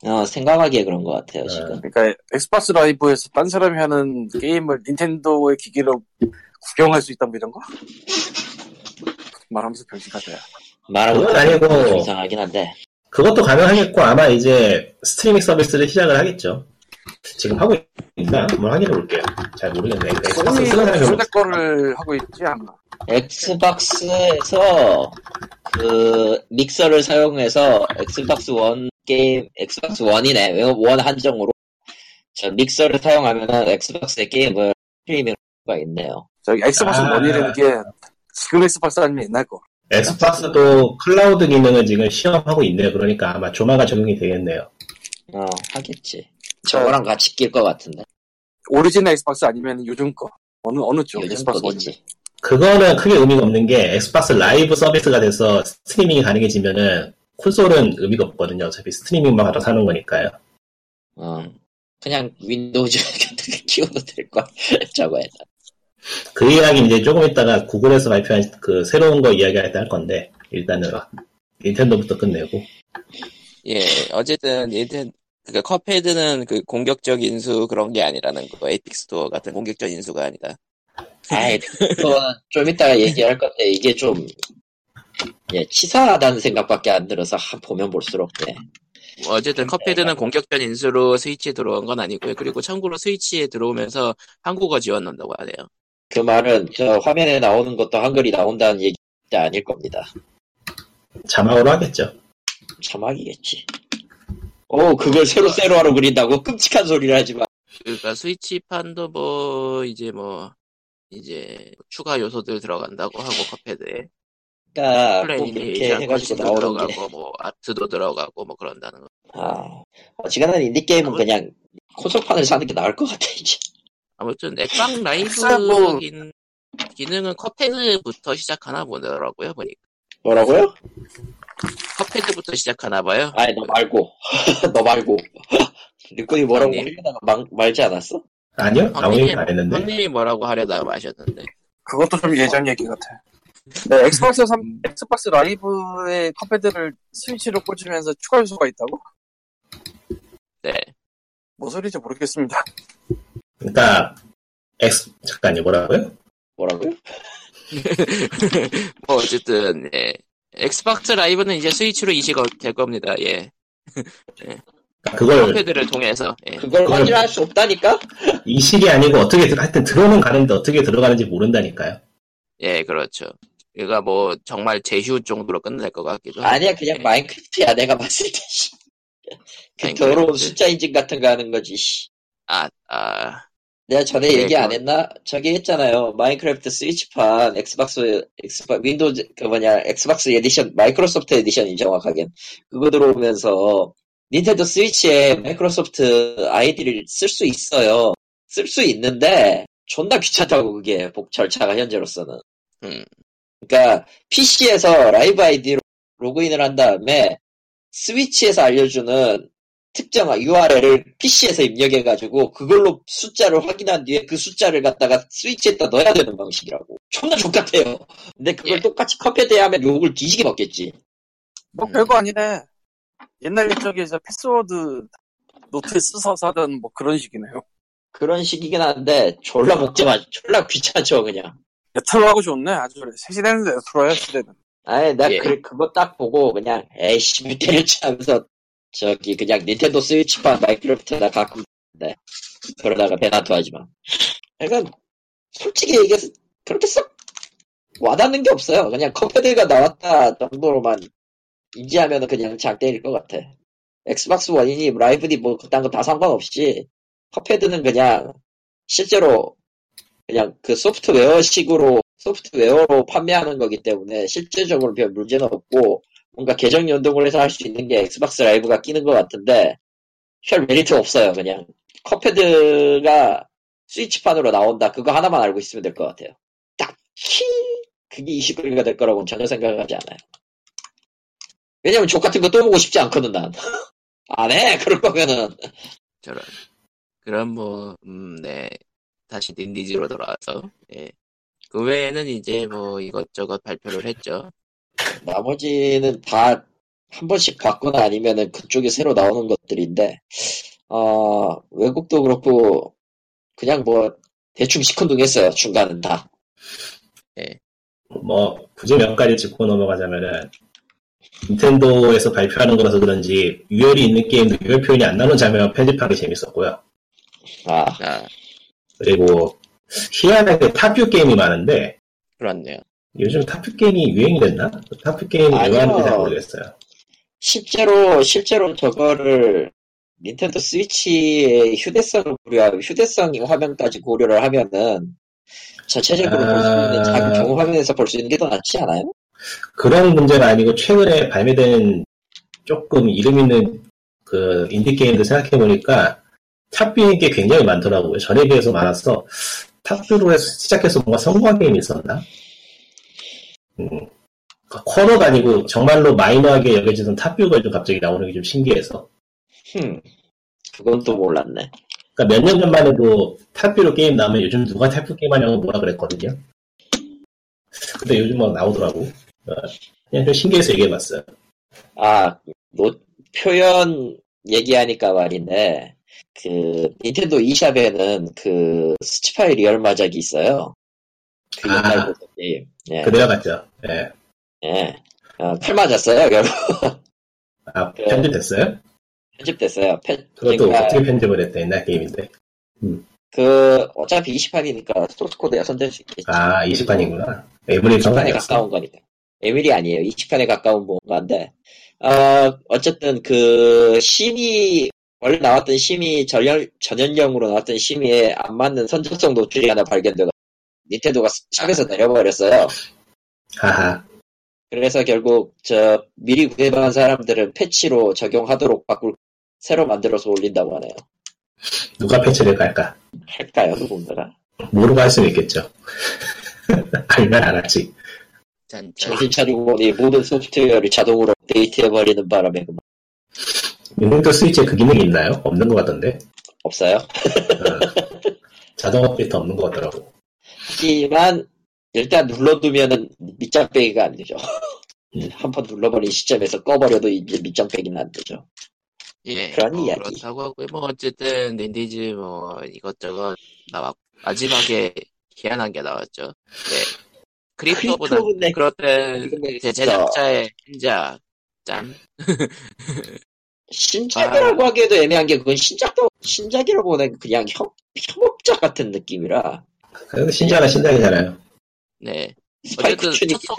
어, 생각하기에 그런 것 같아요, 지금. 그러니까 엑스박스 라이브에서 딴 사람이 하는 게임을 닌텐도의 기기로 구경할 수 있다 뭐 이런 거? 말하면서 병신 같아요. 말하고 그건 아니고- 좀 이상하긴 한데 그것도 가능하겠고 아마 이제 스트리밍 서비스를 시작을 하겠죠. 지금 하고 있나? 한번 확인해 볼게요. 잘 모르겠네. 엑스박스 쓰는 사람이 초대 거를 하고 있지 않나? 엑스박스에서 그 믹서를 사용해서 엑스박스 원 게임 엑스박스 원이네 원 한정으로 저 믹서를 사용하면은 엑스박스의 게임을 스트리밍 가 있네요. 저기 엑스박스 아. 원이라는 게 지금 엑스박스 아니면 옛날 거. 엑스박스도 클라우드 기능을 지금 시험하고 있네요. 그러니까 아마 조만간 적용이 되겠네요. 어 하겠지. 저거랑 같이 낄 것 같은데 오리지널 엑스박스 아니면 요즘 거. 어느 어느 쪽 요즘 엑스박스. 거겠지. 그거는 크게 의미가 없는 게 엑스박스 라이브 서비스가 돼서 스트리밍이 가능해지면은 콘솔은 의미가 없거든요. 어차피 스트리밍만 하러 사는 거니까요. 어 그냥 윈도우즈 같은 거 키워도 될걸 저거에다. 그 이야기 이제 조금 있다가 구글에서 발표한 그 새로운 거 이야기할 때 할 건데 일단은 닌텐도부터 끝내고 예, 어쨌든 닌텐 그 컵헤드는 그 공격적 인수 그런 게 아니라는 거. 에픽 스토어 같은 공격적 인수가 아니다. 아이, 그거는 좀 이따가 얘기할 건데, 이게 좀, 예, 치사하다는 생각밖에 안 들어서, 한 보면 볼수록, 예. 뭐 어쨌든 컵헤드는 공격적 인수로 스위치에 들어온 건 아니고요. 그리고 참고로 스위치에 들어오면서 한국어 지원 넣는다고 하네요. 그 말은, 저, 화면에 나오는 것도 한글이 나온다는 얘기 아닐 겁니다. 자막으로 하겠죠. 자막이겠지. 오, 그걸 새로 세로하러 그린다고? 끔찍한 소리를 하지 마. 그러니까 스위치판도 뭐 이제 뭐 이제 추가 요소들 들어간다고 하고 컵헤드에 그니까, 꼭 플레이니 그렇게 해가지고 나오는 게, 들어가고 뭐 아트도 들어가고 뭐 그런다는 거. 아, 어지간한 인디 게임은 그냥, 콘솔판을 사는 게 나을 것 같아, 이제. 아무튼 엑방 라이브 뭐- 기, 기능은 컵헤드부터 시작하나 보더라고요 보니까 뭐라고요? 컵헤드부터 시작하나 봐요. 아니, 너 말고. 너 말고. 리꾼이 뭐라고. 하려다가 말- 말지 않았어? 아니요? 아무 얘기 안 했는데. 황님이 뭐라고 하려다가 마셨는데 그것도 좀 예전 얘기 같아. 네, 엑스박스 3, 엑스박스 라이브의 컵헤드를 스위치로 꽂으면서 추가 요소가 있다고? 네 뭐 소리인지 모르겠습니다. 그러니까 엑스 잠깐요 뭐라고요? 뭐라고요? 뭐 어쨌든 예. 엑스박스 라이브는 이제 스위치로 이식될 겁니다. 예. 그러니까 그걸 컵헤드를 통해서 예. 그걸 확인할 수 없다니까? 이식이 아니고 어떻게 들- 하여튼 들어오는 가는데 어떻게 들어가는지 모른다니까요. 예, 그렇죠. 그러니까 뭐 정말 제휴 정도로 끝날 것 같기도 하고. 아니야 그냥 예. 마인크래프트야 내가 봤을 때 씨. 그. 더러운 숫자 인증 같은 거 하는 거지 씨. 아, 아, 내가 전에 네, 얘기 안 했나? 저기 했잖아요. 마인크래프트 스위치판 엑스박스 엑스박 윈도우즈 그 뭐냐 엑스박스 에디션 마이크로소프트 에디션이 정확하게 그거 들어오면서 닌텐도 스위치에 마이크로소프트 아이디를 쓸 수 있어요. 쓸 수 있는데 존나 귀찮다고 그게 복 절차가 현재로서는. 음, 그러니까 PC에서 라이브 아이디로 로그인을 한 다음에 스위치에서 알려주는 특정 URL을 PC에서 입력해가지고 그걸로 숫자를 확인한 뒤에 그 숫자를 갖다가 스위치에다 넣어야 되는 방식이라고. 존나 족같아요. 근데 그걸 예. 똑같이 컴퓨터에 하면 욕을 뒤지게 먹겠지. 뭐 음. 별거 아니네. 옛날 저 패스워드 노트에 써서 하던 뭐 그런 식이네요. 그런 식이긴 한데 졸라 복잡하, 졸라 귀찮죠 그냥. 레트로 하고 좋네. 아주 새 시대는 레트로야 시대는. 아니, 나 예. 그, 그거 딱 보고 그냥, 에이씨, 뭐 때렸지 하면서, 저기, 그냥 닌텐도 스위치판 마인크래프트나 가끔, 네. 그러다가 배나투 하지만. 그러니까, 솔직히 얘기해서, 그렇게 썩, 와닿는 게 없어요. 그냥 컵헤드가 나왔다 정도로만 인지하면 그냥 장땡일 것 같아. 엑스박스 원이니, 라이브니, 뭐, 그딴 거 다 상관없이, 컵헤드는 그냥, 실제로, 그냥 그 소프트웨어식으로 소프트웨어로 판매하는 거기 때문에 실제적으로 별 문제는 없고 뭔가 계정 연동을 해서 할 수 있는 게 엑스박스 라이브가 끼는 것 같은데 별 메리트 없어요 그냥 컵헤드가 스위치판으로 나온다 그거 하나만 알고 있으면 될 것 같아요 딱히 그게 이슈거리가 될 거라고는 전혀 생각하지 않아요 왜냐면 좆 같은 거 또 보고 싶지 않거든 난 안 해 그럴 거면은 저런. 그럼 뭐, 음, 네. 다시 닌디지로 돌아와서, 예. 그 외에는 이제 뭐 이것저것 발표를 했죠. 나머지는 다 한 번씩 봤거나 아니면은 그쪽에 새로 나오는 것들인데, 어, 외국도 그렇고, 그냥 뭐, 대충 시큰둥했어요, 중간은 다. 뭐 굳이 몇 가지 짚고 넘어가자면은 닌텐도에서 발표하는 거라서 그런지 유혈이 있는 게임도 유혈 표현이 안 나오는 장면 편집하기 재밌었고요. 아, 아, 그리고 희한하게 top view 게임이 많은데 그렇네요. 요즘 top view 게임이 유행이 됐나? top view 게임이 왜. 하는지 잘 모르겠어요. 실제로, 실제로 저거를 닌텐도 스위치의 휴대성을 고려하고, 휴대성 화면까지 고려를 하면은, 전체적으로 볼수 있는 아. 작은 경호 화면에서 볼 수 있는 게 더 낫지 않아요? 그런 문제가 아니고 최근에 발매된 조금 이름 있는 그 인디 게임들 생각해 보니까 top view인 게 굉장히 많더라고요. 전에 비해서 많아서 top view로 해서 시작해서 뭔가 성공한 게임이 있었나? 음. 그러니까 코너가 아니고 정말로 마이너하게 여겨지던 top view가 좀 갑자기 나오는 게 좀 신기해서. 흠, 그건 또 몰랐네. 그러니까 몇 년 전만 해도 top view로 게임 나오면 요즘 누가 top view 게임 하냐고 뭐라 그랬거든요. 근데 요즘 막 나오더라고. 어, 그냥 좀 신기해서 얘기해봤어요. 아, 노, 표현 얘기하니까 말인데, 그, 닌텐도 e샵에는 그, 스치파이 리얼 마작이 있어요. 그 아. 옛날 보던 게임. 예, 그 내려갔죠. 예. 예. 어, 칼 맞았어요, 결국. 아, 편집됐어요? 편집됐어요. 편, 그것도 그러니까 어떻게 편집을 했대, 옛날 게임인데. 그, 어차피 20판이니까 소스 코드야 손댈 수 있겠지. 아, 20판이구나. 에브리 20판에 성관이었어. 가까운 거니까. 에밀이 아니에요. 20판에 가까운 뭔가인데, 어, 어쨌든 그, 심의, 원래 나왔던 심의, 전연, 전연령으로 나왔던 심의에 안 맞는 선정성 노출이 하나 발견되고, 닌텐도가 샵에서 내려버렸어요. 하하. 그래서 결국, 저, 미리 구매한 사람들은 패치로 적용하도록 바꿀, 새로 만들어서 올린다고 하네요. 누가 패치를 갈까? 할까요, 누군가가? 모르고 할 수는 있겠죠. 알면 안 하지. 짠짠. 정신 차리고 보니 모든 소프트웨어를 자동으로 업데이트해버리는 바람에 그만 닌텐도 스위치에 그 기능이 있나요? 없는 것 같던데. 없어요. 어. 자동 업데이트 없는 것 같더라고. 하지만 일단 눌러두면은 밑장 빼기가 안 되죠. 음. 한번 눌러버린 시점에서 꺼버려도 이제 밑장 빼기는 안 되죠. 예. 그런 뭐 이야기. 그렇다고 하고요. 뭐 어쨌든 닌디즈 뭐 이것저것 나왔고 마지막에 희한한 게 나왔죠. 네. 크립토보다 제 진짜 제작자의 신작 짠. 신작이라고 아. 하기에도 애매한 게 그건 신작도 신작이라고 보는 그냥 협, 협업작 같은 느낌이라 신작은 신작이잖아요. 네. 스파이크 어쨌든 춘이 첫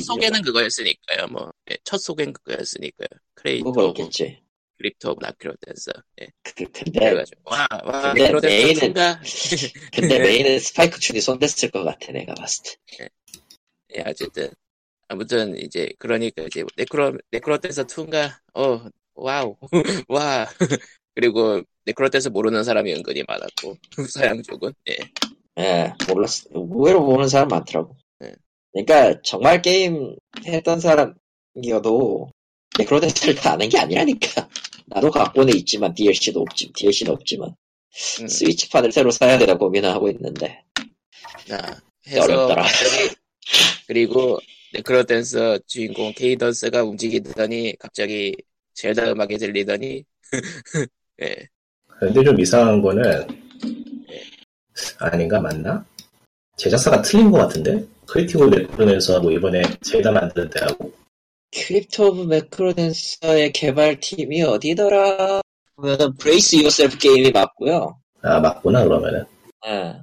첫. 소개는 그거였으니까요. 뭐 네, 첫 소개는 그거였으니까요. 크레이토 뭐 그렇겠지. 크립토 나크로댄서. 예. 그, 근데 그래가지고 와와 근데 나크로댄서 메인은- 가 근데 메인은 스파이크 춘이 손댔을 것 같아 내가 봤을 때. 예, 어쨌든 아무튼 이제 그러니까 이제 네크로 네크로댄서 2인가 어 와우 와 그리고 네크로댄서 모르는 사람이 은근히 많았고 서양 쪽은 예 예, 몰랐어. 의외로 모르는 사람 많더라고. 네. 그러니까 정말 게임 했던 사람이어도 네크로덴스를 다 아는 게 아니라니까. 나도 갖고는 있지만 DLC도 없지, DLC는 없지만 음, 스위치판을 새로 사야 되나 고민을 하고 있는데 아, 해서 어렵더라. 갑자기 그리고 네크로댄서 주인공 케이던스가 움직이더니 갑자기 젤다 음악이 들리더니 예 근데 좀 이상한 거는 아닌가 맞나? 제작사가 틀린 것 같은데 Crypt of NecroDancer 하고 이번에 젤다 만드는 데하고 Crypt of NecroDancer의 개발팀이 어디더라? 보면은 Brace Yourself Game이 맞고요. 아 맞구나 그러면은 예.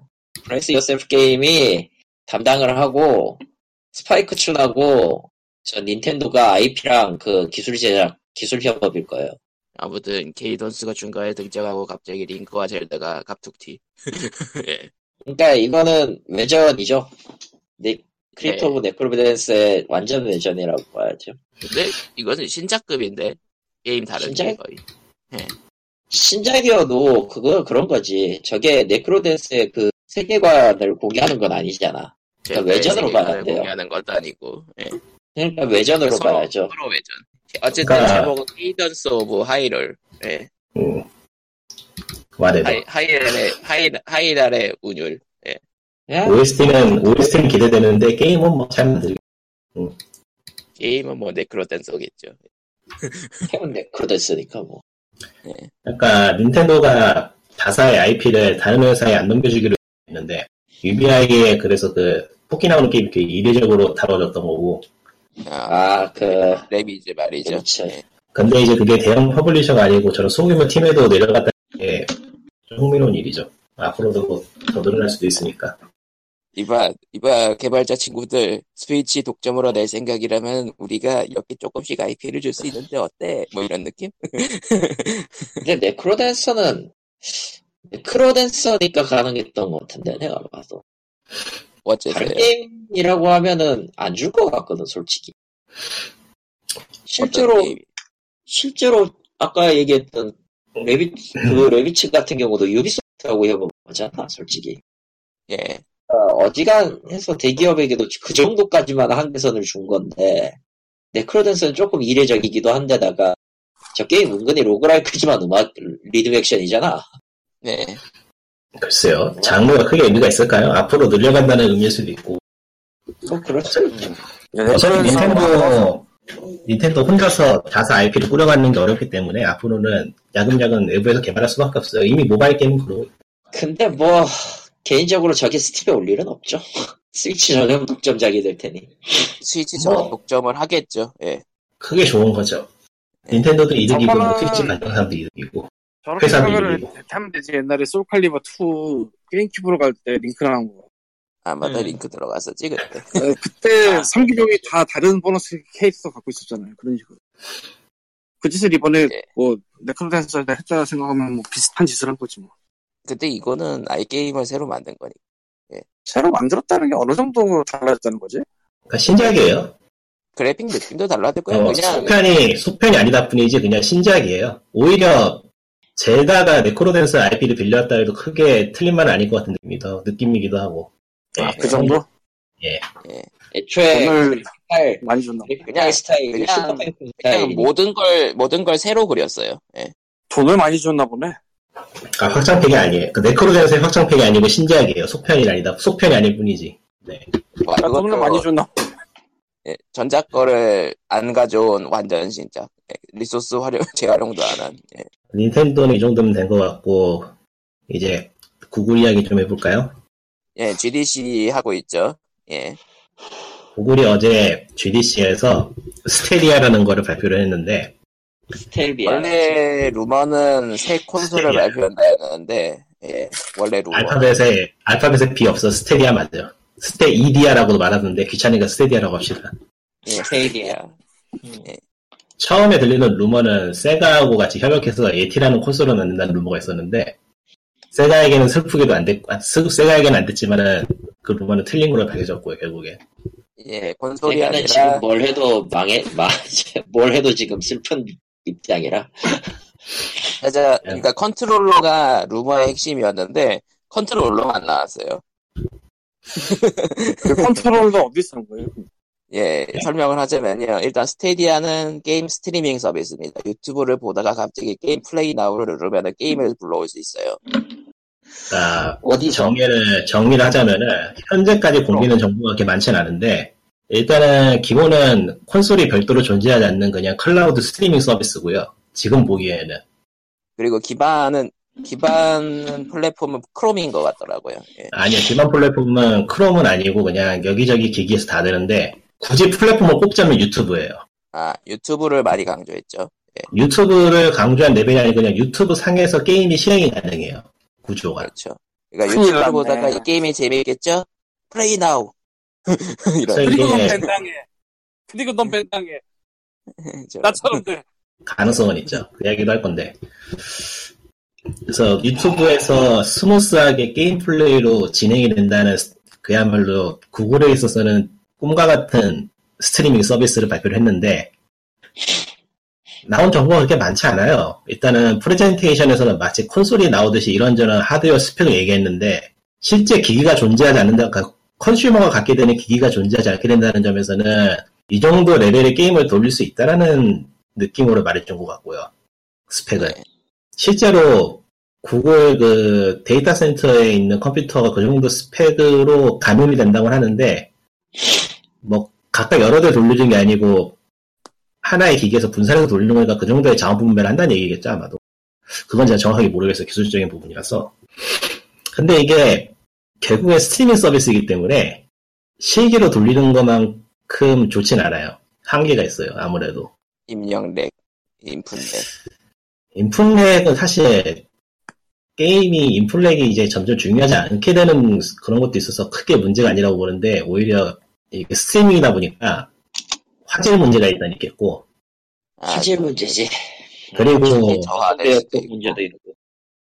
Brace Yourself Game이 담당을 하고 스파이크 춘하고 저 닌텐도가 IP랑 그 기술 제작 기술 협업일 거예요. 아무튼 케이던스가 중간에 등장하고 갑자기 링크와 젤다가 갑툭튀 예 그러니까 이거는 외전이죠. 네, Crypt of NecroDancer의 완전 외전이라고 봐야죠. 근데 이것은 신작급인데 게임 다른 게 신작? 거의 신작이어도 그거 그런 거지. 저게 네크로댄서의 그 세계관을 공개하는 건 아니잖아. 그러니까 외전으로 봐야 돼요. 공개하는 것도 아니고 예. 그러니까 외전으로 서로, 봐야죠. 서로 외전 어쨌든 그러니까- 제목은 Cadence of Hyrule 예. 음. 말해도 하이, 하이랄의 하이, 하이랄의 운율. 야, OST는 OST는 기대되는데 게임은 뭐잘 만들게 게임은 뭐 네크로댄서겠죠. 해본 네크로댄서니까 뭐. 그러니까 닌텐도가 자사의 IP를 다른 회사에 안 넘겨주기로 했는데 UBI에 그래서 그 토끼 나오는 게임 이렇게 이례적으로 다뤄졌던 거고 아, 아, 그, 래비즈 말이죠. 그렇죠. 예. 근데 이제 그게 대형 publisher가 아니고 저런 소규모 팀에도 내려갔다는 게좀 흥미로운 일이죠. 앞으로도 뭐더 늘어날 수도 있으니까. 이봐, 이봐, 개발자 친구들, 스위치 독점으로 낼 생각이라면 우리가 이렇게 조금씩 IP를 줄 수 있는데 어때? 뭐 이런 느낌? 근데 네크로댄서는, 네크로댄서니까 가능했던 것 같은데, 내가 봐도. 어째서요? 다른 게임 이라고 하면은 안 줄 것 같거든, 솔직히. 실제로? 실제로 아까 얘기했던 레비, 그 레비츠 같은 경우도 유비소프트하고 해본 거잖아, 솔직히. 예. 어, 어지간해서 대기업에게도 그 정도까지만 한계선을 준 건데, 네크로댄스는 조금 이례적이기도 한데다가, 저 게임 은근히 로그라이크지만 음악, 리듬 액션이잖아. 네. 글쎄요. 장르가 크게 의미가 있을까요? 앞으로 늘려간다는 의미일 수도 있고. 뭐, 그렇지. 어차피 닌텐도, 닌텐도 혼자서 자사 IP를 꾸려가는 게 어렵기 때문에 앞으로는 야금야금 외부에서 개발할 수밖에 없어요. 이미 모바일 게임은 그러고 근데 뭐, 개인적으로 저게 스팀에 올 일은 없죠. 스위치 전용 독점작이 될 테니. 스위치 뭐. 전 독점을 하겠죠. 예. 크게 좋은 거죠. 닌텐도도 이득이고 뭐 저거는- 스위치 가져온 사람도 이득이고. 저렇게 회사도 생각을 이기고. 하면 되지. 옛날에 솔칼리버 2 게임큐브로 갈 때 링크 나온 거. 아, 맞다, 음. 링크 들어갔었지, 그때. 어, 그때 3기종이 다 다른 보너스 케이스 갖고 있었잖아요. 그런 식으로. 그 짓을 이번에 예. 뭐 네크로댄서 때 했다 생각하면 뭐 비슷한 짓을 한 거지 뭐. 근데 이거는 아이 게임을 새로 만든 거니까. 새로 만들었다는 게 어느 정도 달라졌다는 거지? 그러니까 신작이에요. 그래픽 느낌도 달라졌고요. 어, 그냥, 속편이, 속편이 아니다 뿐이지 그냥 신작이에요. 오히려 젤다가 네크로댄서 IP를 빌렸다 해도 크게 틀린 말은 아닐 것 같은 느낌이기도, 느낌이기도 하고. 아, 예. 그 정도? 애초에, 돈을 스타일, 많이 줬나? 봐. 그냥 스타일이 그냥- 슈퍼팬 그냥 모든 걸, 모든 걸 새로 그렸어요. 예. 돈을 많이 줬나 보네. 아, 확장팩이 아니에요. 그 네크로댄서의 확장팩이 아니고 신작이에요. 속편이 아니다. 속편이 아닐 뿐이지. 네. 뭐, 아, 돈을 많이 줬나 봐. 예, 전작 거를 안 가져온 완전 신작. 예, resource 활용, 재활용도 안 한. 예. 닌텐도는 이 정도면 된 것 같고, 이제 구글 이야기 좀 해볼까요? 예, GDC 하고 있죠. 예. 구글이 어제 GDC에서 스테디아라는 거를 발표를 했는데, 스텔비아. 원래 루머는 새 콘솔을 스테디아. 발표한다 했는데, 예, 원래 루머. 알파벳에, 알파벳에 B 없어 스테디아 맞죠? 스테이디아라고도 말하던데, 귀찮으니까 스테디아라고 합시다. 예, 스테디아. 처음에 들리는 루머는 세가하고 같이 협력해서 예티라는 콘솔을 만든다는 루머가 있었는데 세가에게는 슬프게도 안 됐, 아, 스- 세가에게는 안 됐지만은 그 루머는 틀린 걸로 밝혀졌고요 결국에. 예, 콘솔이 세가는 아니라, 지금 뭘 해도 망해, 망, 뭘 해도 지금 슬픈 입장이라. 맞아, 그러니까 컨트롤러가 루머의 핵심이었는데, 컨트롤러만 나왔어요. 그 컨트롤러 어디 쓰는 거예요? 예, 설명을 하자면요. 일단 스테디아는 게임 스트리밍 서비스입니다. 유튜브를 보다가 갑자기 게임 play now를 누르면 게임을 불러올 수 있어요. 아, 어디서? 정리를 정리를 하자면은 현재까지 공개된 정보가 그렇게 많지는 않은데 일단은 기본은 콘솔이 별도로 존재하지 않는 그냥 클라우드 스트리밍 서비스고요. 지금 보기에는 그리고 기반은, 기반 플랫폼은 크롬인 것 같더라고요. 예. 아니요 기반 플랫폼은 크롬은 아니고 그냥 여기저기 기기에서 다 되는데 굳이 플랫폼을 꼽자면 유튜브예요. 아, 유튜브를 많이 강조했죠. 유튜브를 강조한 레벨이 아니고 그냥 유튜브 상에서 게임이 실행이 가능해요. 구조가. 그렇죠. 그러니까 유튜브를. 보다가 이 게임이 재밌겠죠? Play now! 이런. 그래서 그리고 넌 ban당해. 그리고 넌 ban당해. 저- 나처럼 돼. 가능성은 있죠. 그 이야기도 할 건데. 그래서 유튜브에서 smooth하게 게임 플레이로 진행이 된다는 스- 그야말로 구글에 있어서는 꿈과 같은 스트리밍 서비스를 발표를 했는데 나온 정보가 그렇게 많지 않아요. 일단은 프레젠테이션에서는 마치 콘솔이 나오듯이 이런저런 하드웨어 스펙을 얘기했는데 실제 기기가 존재하지 않는다, 그러니까 consumer가 갖게 되는 기기가 존재하지 않게 된다는 점에서는 이 정도 레벨의 게임을 돌릴 수 있다라는 느낌으로 말해준 것 같고요. 스펙을. 네. 실제로 구글 그 데이터 센터에 있는 컴퓨터가 그 정도 스펙으로 가늠이 된다고 하는데 뭐 각각 여러 대 돌려준 게 아니고 하나의 기기에서 분산해서 돌리는 거니까 그 정도의 자원 분배를 한다는 얘기겠죠 아마도 그건 제가 정확하게 모르겠어요 기술적인 부분이라서 근데 이게 결국엔 스트리밍 서비스이기 때문에 실기로 돌리는 것만큼 좋진 않아요. 한계가 있어요. 아무래도. 입력렉, 인풋렉. 인풋렉은 사실 게임이 인풋렉이 이제 점점 중요하지 않게 되는 그런 것도 있어서 크게 문제가 아니라고 보는데 오히려 이게 스트리밍이다 보니까 화질 문제가 일단 있겠고 아, 화질 문제지. 그리고 또. 문제도 있고.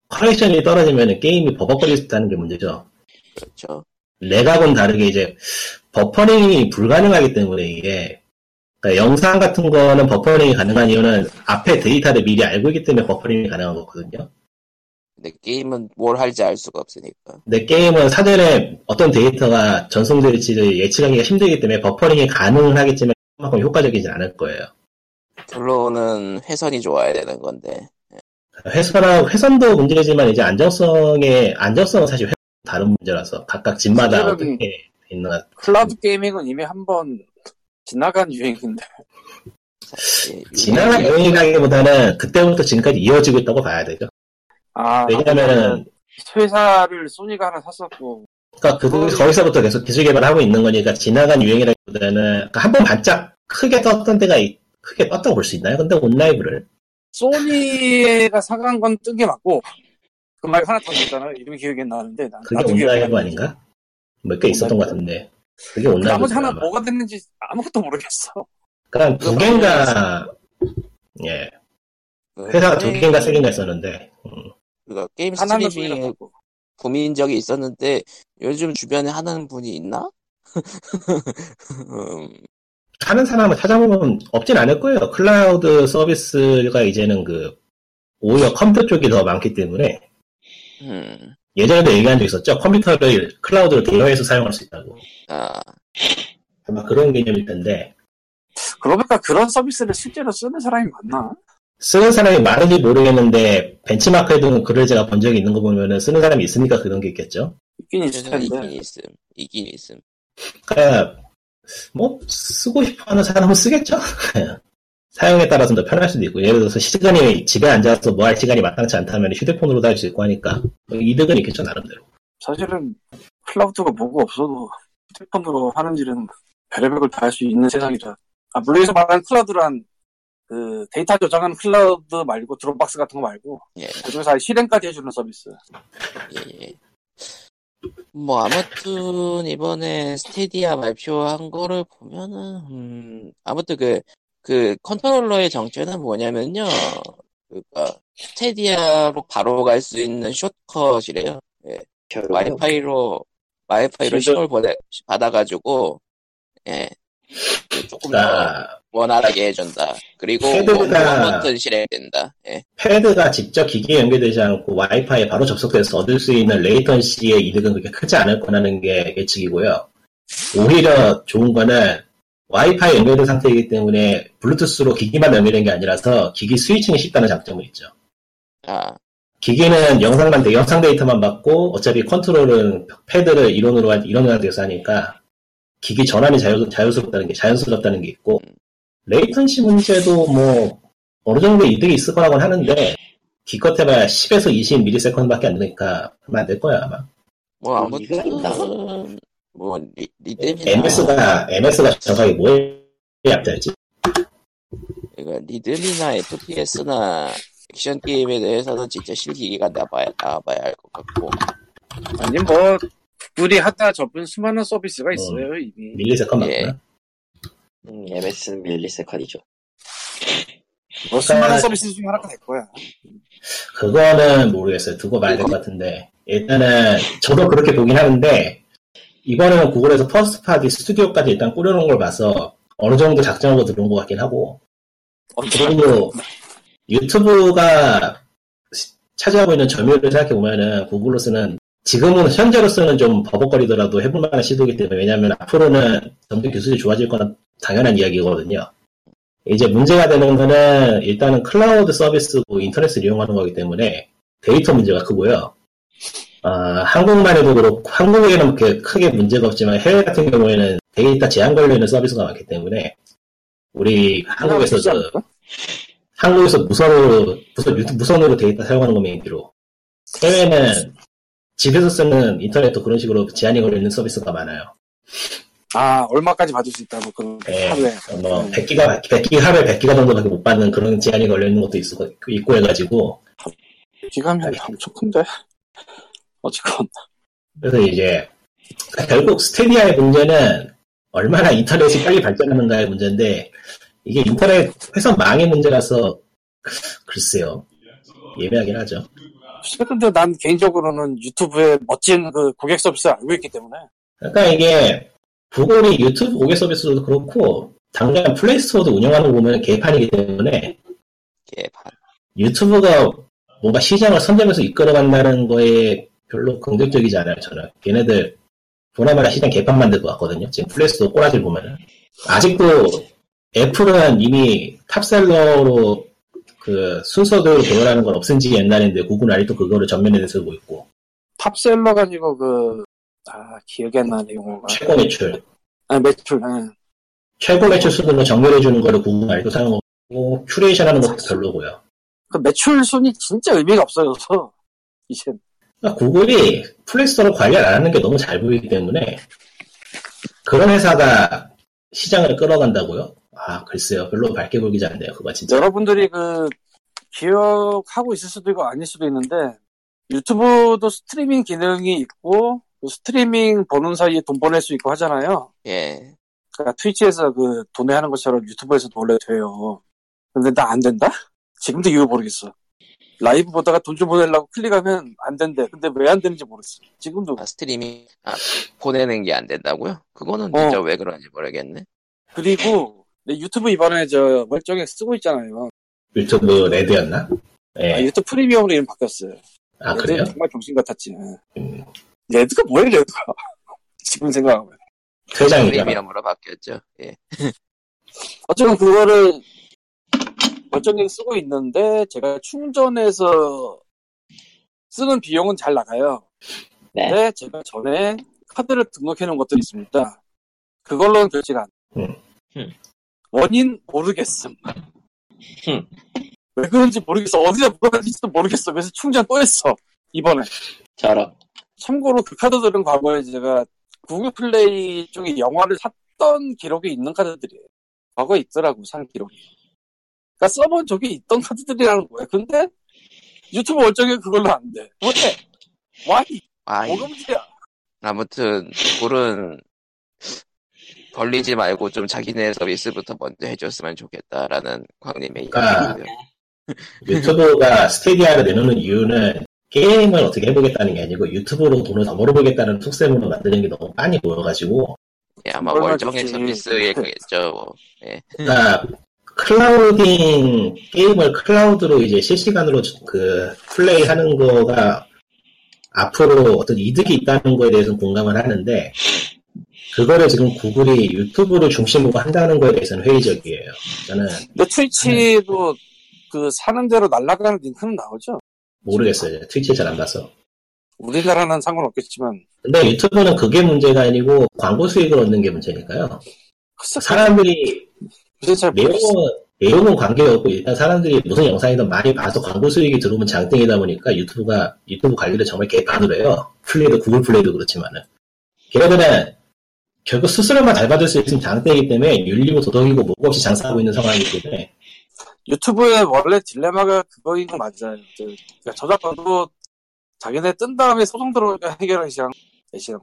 connection이 떨어지면 게임이 버벅거릴 수 있다는 게 문제죠. 그렇죠. lag하고는 다르게 이제 버퍼링이 불가능하기 때문에 이게 그러니까 영상 같은 거는 버퍼링이 가능한 이유는 앞에 데이터를 미리 알고 있기 때문에 버퍼링이 가능한 거거든요. 근데 게임은 뭘 할지 알 수가 없으니까. 근데 게임은 사전에 어떤 데이터가 전송될지를 예측하기가 힘들기 때문에 버퍼링이 가능은 하겠지만 그 만큼 효과적이진 않을 거예요. 결론은 회선이 좋아야 되는 건데. 회선하, 회선도 문제지만 이제 안정성의 안정성은 사실 회선 다른 문제라서 각각 집마다 어떻게 있는가 클라우드 gaming은 이미 한번 지나간 유행인데 지나간 유행이- 여행이라기보다는 그때부터 지금까지 이어지고 있다고 봐야 되죠. 아 왜냐면은 회사를 소니가 하나 샀었고 그러니까 그 거기서부터 계속 기술 개발하고 있는 거니까 지나간 유행이라기보다는 그러니까 한번 반짝 크게 떴던 데가 있- 크게 떴다고 볼 수 있나요? 근데 온라이브를. 소니가 사간 건 뜬 게 맞고 그 말 하나 더 있잖아요. 이름이 기억이 안 나는데 나, 그게 온라이브. 아닌가? 몇 개 있었던 것 같은데. 그게 온라이브 나머지 하나 뭐가 됐는지 아무것도 모르겠어. 그냥 두 개인가 예. 그 회사가 두 개인가 세 개인가 있었는데. 음. 그러니까 게임 샀 고 고민 적이 있었는데 요즘 주변에 하는 분이 있나? 음, 하는 사람을 찾아보면 없진 않을 거예요. 클라우드 서비스가 이제는 그 오히려 컴퓨터 쪽이 더 많기 때문에 음, 예전에도 얘기한 적 있었죠. 컴퓨터를 클라우드로 대여해서 사용할 수 있다고. 아, 아마 그런 개념일 텐데 그러니까 그런 서비스를 실제로 쓰는 사람이 많나? 쓰는 사람이 많은지 모르겠는데 벤치마크에도 글을 제가 본 적이 있는 거 보면은 쓰는 사람이 있으니까 그런 게 있겠죠. 있긴 있을 그래서 있긴 있음, 있긴 있음. 그러니까 뭐 쓰고 싶어하는 사람은 쓰겠죠. 사용에 따라서 더 편할 수도 있고 예를 들어서 시간이 집에 앉아서 뭐 할 시간이 마땅치 않다면 휴대폰으로 도 할 수 있고 하니까 뭐 이득은 있겠죠 나름대로. 사실은 클라우드가 뭐가 없어도 휴대폰으로 하는 일은 별의별 다할 수 있는 세상이라 아 물론 여기서 말하는 클라우드란 그 데이터 저장하는 클라우드 말고 드롭박스 같은 거 말고 예, 그중에서 실행까지 해주는 서비스 예, 예. 뭐 아무튼 이번에 스테디아 발표한 거를 보면은 음, 아무튼 그 그 컨트롤러의 정체는 뭐냐면요. 그니까 스테디아로 바로 갈 수 있는 숏컷이래요. 결국 와이파이로 와이파이로 신호를 보내 받아가지고 예 조금 더 원활하게 해준다. 그리고 one 버튼 실행된다. 예. 패드가 직접 기기에 연결되지 않고 와이파이에 바로 접속돼서 얻을 수 있는 latency의 이득은 그렇게 크지 않을 거라는 게 예측이고요. 오히려 좋은 거는 와이파이 연결된 상태이기 때문에 블루투스로 기기만 연결된 게 아니라서 기기 switching이 쉽다는 장점은 있죠. 아 기기는 영상만 데- 영상 데이터만 받고 어차피 컨트롤은 패드를 이론으로 하- 이론으로 돼서 하니까 기기 전환이 자유, 자유스럽다는 게 자연스럽다는 게 있고 latency 문제도 뭐 어느 정도 이득이 있을 거라고는 하는데 기껏해봐야 10에서 20ms밖에 안 되니까 얼마 안 될 거야 아마. 뭐 뭐? 아무튼 뭐 리, 리듬이나 MS가 MS가 정확하게 뭐에 약자지? 그러니까 리듬이나 FPS나 액션 게임에 대해서는 진짜 실기기가 나봐야 나와봐야 할 것 같고 아니 뭐 구글이 하다 접은 수많은 서비스가 있어요 이미 millisecond 예. 맞구나. 음, MS는 millisecond이죠. 뭐 수많은 서비스 중에 하나가 될 거야. 그거는 모르겠어요. 두고 봐야 될 것 같은데. 일단은 저도 그렇게 보긴 하는데 이번에는 구글에서 first party 스튜디오까지 일단 꾸려놓은 걸 봐서 어느 정도 작정하고 들어온 것 같긴 하고. 그리고 유튜브가 시- 차지하고 있는 점유율을 생각해보면은 구글로서는 지금은 현재로서는 좀 버벅거리더라도 해볼 만한 시도이기 때문에 왜냐하면 앞으로는 점점 기술이 좋아질 거는 당연한 이야기거든요. 이제 문제가 되는 거는 일단은 클라우드 서비스고 인터넷을 이용하는 거기 때문에 데이터 문제가 크고요. 아, 한국만 해도 그렇고 한국에는 그렇게 크게 문제가 없지만 해외 같은 경우에는 데이터 제한 걸려 있는 서비스가 많기 때문에 우리 한국에서 않을까? 한국에서 무선으로 무선 무선으로 데이터 사용하는 거 메인으로 해외는 집에서 쓰는 인터넷도 그런 식으로 제한이 걸리는 서비스가 많아요. 아, 얼마까지 받을 수 있다, 뭐, 그런, 예. 하루에. 뭐 음. 100기가 100기가 하루에 100기가 정도밖에 못 받는 그런 제한이 걸려 있는 것도 있고, 있고 해가지고 기가면이 엄청 큰데? 어쨌건. 그래서 이제 결국 스테디아의 문제는 얼마나 인터넷이 빨리 발전하는가의 문제인데 이게 인터넷 회선 망의 문제라서 글쎄요 예매하긴 하죠. 근데 난 개인적으로는 유튜브에 멋진 그 고객 서비스를 알고 있기 때문에. 그러니까 이게 구글이 유튜브 고객 서비스도 그렇고 당장 플레이스토어도 운영하는 거 보면 개판이기 때문에 개판. 유튜브가 뭔가 시장을 선점해서 이끌어간다는 거에 별로 긍정적이지 않아요, 저는. 걔네들, 보나마나 시장 개판 만들 것 같거든요. 지금 플레이스토어 꼬라지를 보면은. 아직도 애플은 이미 top seller로 그 순서대로 배열하는 건 없앤 지 옛날인데 구글은 아직도 그거를 전면에 내세우고 있고. top seller가 아니고 그, 아, 기억이 안 나네, 용어가. 최고 매출. 아, 매출, 예. 최고 매출 수준으로 정렬해 주는 거를 구글은 아직도 사용하고, 큐레이션 하는 것도 별로고요. 그 매출 순이 진짜 의미가 없어져서, 이제. 그러니까 구글이 플레이스토어를 관리를 안 하는 게 너무 잘 보이기 때문에 그런 회사가 시장을 끌어간다고요? 아 글쎄요 별로 밝게 보이지 않네요 그거 진짜 여러분들이 그, 기억하고 있을 수도 있고 아닐 수도 있는데, 유튜브도 스트리밍 기능이 있고, 그 스트리밍 보는 사이에 돈 보낼 수 있고 하잖아요. 예. 그러니까 트위치에서 그 도네하는 것처럼 유튜브에서도 원래 돼요. 근데 나 안 된다? 지금도 이유 모르겠어. 라이브 보다가 돈 좀 보내려고 클릭하면 안 된대. 근데 왜 안 되는지 모르겠어. 지금도. 아, 스트리밍, 아, 보내는 게 안 된다고요? 그거는 어. 진짜 왜 그런지 모르겠네. 그리고 내 유튜브 이번에 저 멀쩡히 쓰고 있잖아요. 유튜브 레드였나? 예. 아, 유튜브 프리미엄으로 이름 바뀌었어요. 아 그래요? 정말 병신 같았지. 음, 레드가 뭐야 레드가? 지금 생각하면. 퇴장이죠 프리미엄으로 바뀌었죠. 예. 어쨌든 그거를 멀쩡히 쓰고 있는데 제가 충전해서 쓰는 비용은 잘 나가요. 네. 근데 제가 전에 카드를 등록해 놓은 것들이 있습니다. 그걸로는 되지가 않아. 음. 음. 원인 모르겠음. 음. 왜 그런지 모르겠어. 어디다 물어봤는지도 모르겠어. 그래서 충전 또 했어. 이번에. 저런 참고로 그 카드들은 과거에 제가 구글 플레이 쪽에 영화를 샀던 기록이 있는 카드들이에요. 과거에 있더라고, 산 기록이. 그러니까 써본 적이 있던 카드들이라는 거야. 근데 유튜브 월정에 그걸로 안 돼. 왜? 와이, 아, 뭐가 문제야? 아무튼, 구글은 걸리지 말고 좀 자기네 서비스부터 먼저 해줬으면 좋겠다라는 광님의 아. 이야기고요. 유튜브가 스테디아를 내놓는 이유는 게임을 어떻게 해보겠다는 게 아니고 유튜브로 돈을 더 벌어보겠다는 속셈으로 만드는 게 너무 빤히 보여가지고 예, 아마 월정의 거겠죠. 뭐. 예. 그러니까 클라우딩 게임을 클라우드로 이제 실시간으로 그 플레이하는 거가 앞으로 어떤 이득이 있다는 거에 대해서는 공감을 하는데 그거를 지금 구글이 유튜브를 중심으로 한다는 거에 대해서는 회의적이에요. 저는 근데 트위치도 그 사는 대로 날아가는 링크는 나오죠? 모르겠어요. 트위치 잘안 봐서. 우리나라는 상관없겠지만. 근데 유튜브는 그게 문제가 아니고 광고 수익을 얻는 게 문제니까요. 사람들이. 내용은 내용은 관계없고 일단 사람들이 무슨 영상이든 많이 봐서 광고 수익이 들어오면 장땡이다 보니까 유튜브가 유튜브 관리를 정말 개판으로 해요. 플레이도 구글 플레이도 그렇지만은 걔네들은 결국 수수료만 잘 받을 수 있으면 장땡이기 때문에 윤리고 도덕이고 뭐고 없이 장사하고 있는 상황이기 때문에 유튜브의 원래 딜레마가 그거인 거 맞아요. 저, 그러니까 저작권도 자기네 뜬 다음에 소송 들어오니까 해결하기 시작, 시작.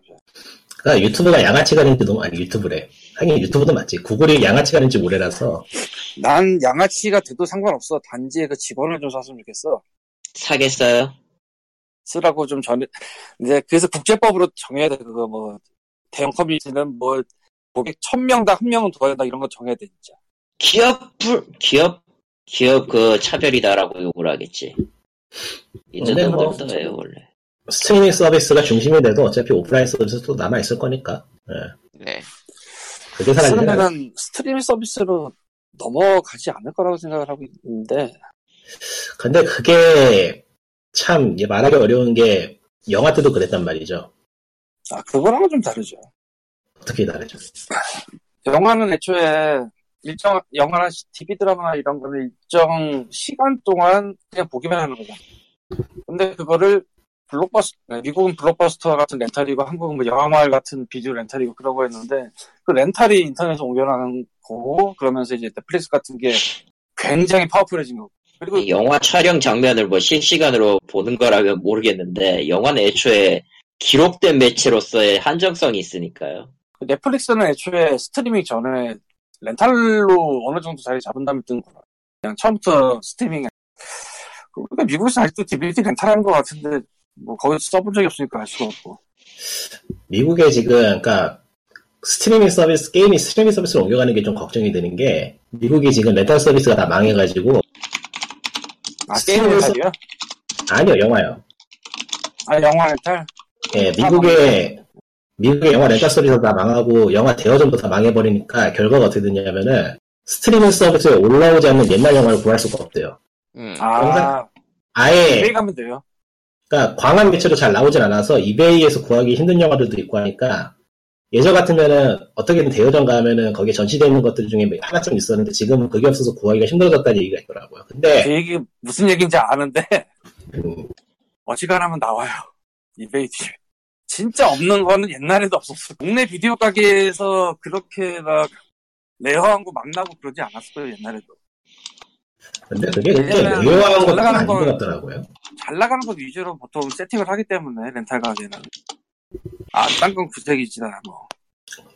그러니까 유튜브가 양아치가 된지 너무 아니 유튜브래. 하긴 유튜브도 맞지. 구글이 양아치가 된지 모래라서 난 양아치가 돼도 상관없어. 단지 그 직원을 좀 샀으면 좋겠어. 사겠어요? 쓰라고 좀 전에, 이제 그래서 국제법으로 정해야 돼. 그거 뭐, 대형 커뮤니티는 뭐, 고객 천 명당 한 명은 둬야 된다. 이런 거 정해야 돼, 진짜. 기업 불 기업 기업 그 차별이다라고 욕을 하겠지. 있는 건 뭐- 없어요 원래. 스트리밍 서비스가 중심이 돼도 어차피 오프라인 서비스도 남아 있을 거니까. 예. 네. 그게 사람들은 스트리밍 서비스로 넘어가지 않을 거라고 생각을 하고 있는데, 근데 그게 참 말하기 어려운 게 영화 때도 그랬단 말이죠. 아, 그거랑은 좀 다르죠. 어떻게 다르죠? 영화는 애초에 일정, 영화나 TV 드라마나 이런 거는 일정 시간 동안 그냥 보기만 하는 거잖아. 근데 그거를 블록버스 미국은 블록버스터 같은 렌탈이고 한국은 뭐 영화마을 같은 비디오 렌탈이고 그런 거였는데 그 렌탈이 인터넷에 옮겨나는 거고 그러면서 이제 넷플릭스 같은 게 굉장히 파워풀해진 거고 그리고 영화 촬영 장면을 뭐 실시간으로 보는 거라면 모르겠는데 영화는 애초에 기록된 매체로서의 한정성이 있으니까요. 그 넷플릭스는 애초에 스트리밍 전에 렌탈로 어느 정도 자리 잡은 다음에 뜬 거라. 그냥 처음부터 스트리밍. 그러니까 미국에서 아직도 DVD 렌탈하는 것 같은데 뭐 거기서 써본 적이 없으니까 알 수가 없고. 미국에 지금 그러니까 스트리밍 서비스 게임이 스트리밍 서비스로 옮겨가는 게 좀 걱정이 되는 게 미국이 지금 렌탈 서비스가 다 망해가지고 아 게임 렌탈이요? 아니요 영화요. 아 영화 렌탈? 예, 미국의 미국의 영화 렌탈 서비스가 다 망하고 영화 대여점도 다 망해버리니까 결과가 어떻게 되냐면은 스트리밍 서비스에 올라오지 않는 옛날 영화를 구할 수가 없대요. 음. 아 아예 이베이 가면 돼요. 그러니까 광학 매체로 잘 나오진 않아서 이베이에서 구하기 힘든 영화들도 있고 하니까 예전 같으면은 어떻게든 대여점 가면은 거기에 전시되어 있는 것들 중에 뭐 하나쯤 있었는데 지금은 그게 없어서 구하기가 힘들어졌다는 얘기가 있더라고요. 근데 그 얘기 무슨 얘기인지 아는데 음, 어지간하면 나와요. 이베이 뒤에. 진짜 없는 거는 옛날에도 없었어. 동네 비디오 가게에서 그렇게 막 rare한 거 막 나고 그러지 않았어요 옛날에도. 근데 그게 유효한 것도 올라가는 아닌 것 건- 같더라고요. 잘 나가는 것 위주로 보통 세팅을 하기 때문에 렌탈 가게는. 아, 딴건 구색이지다 뭐.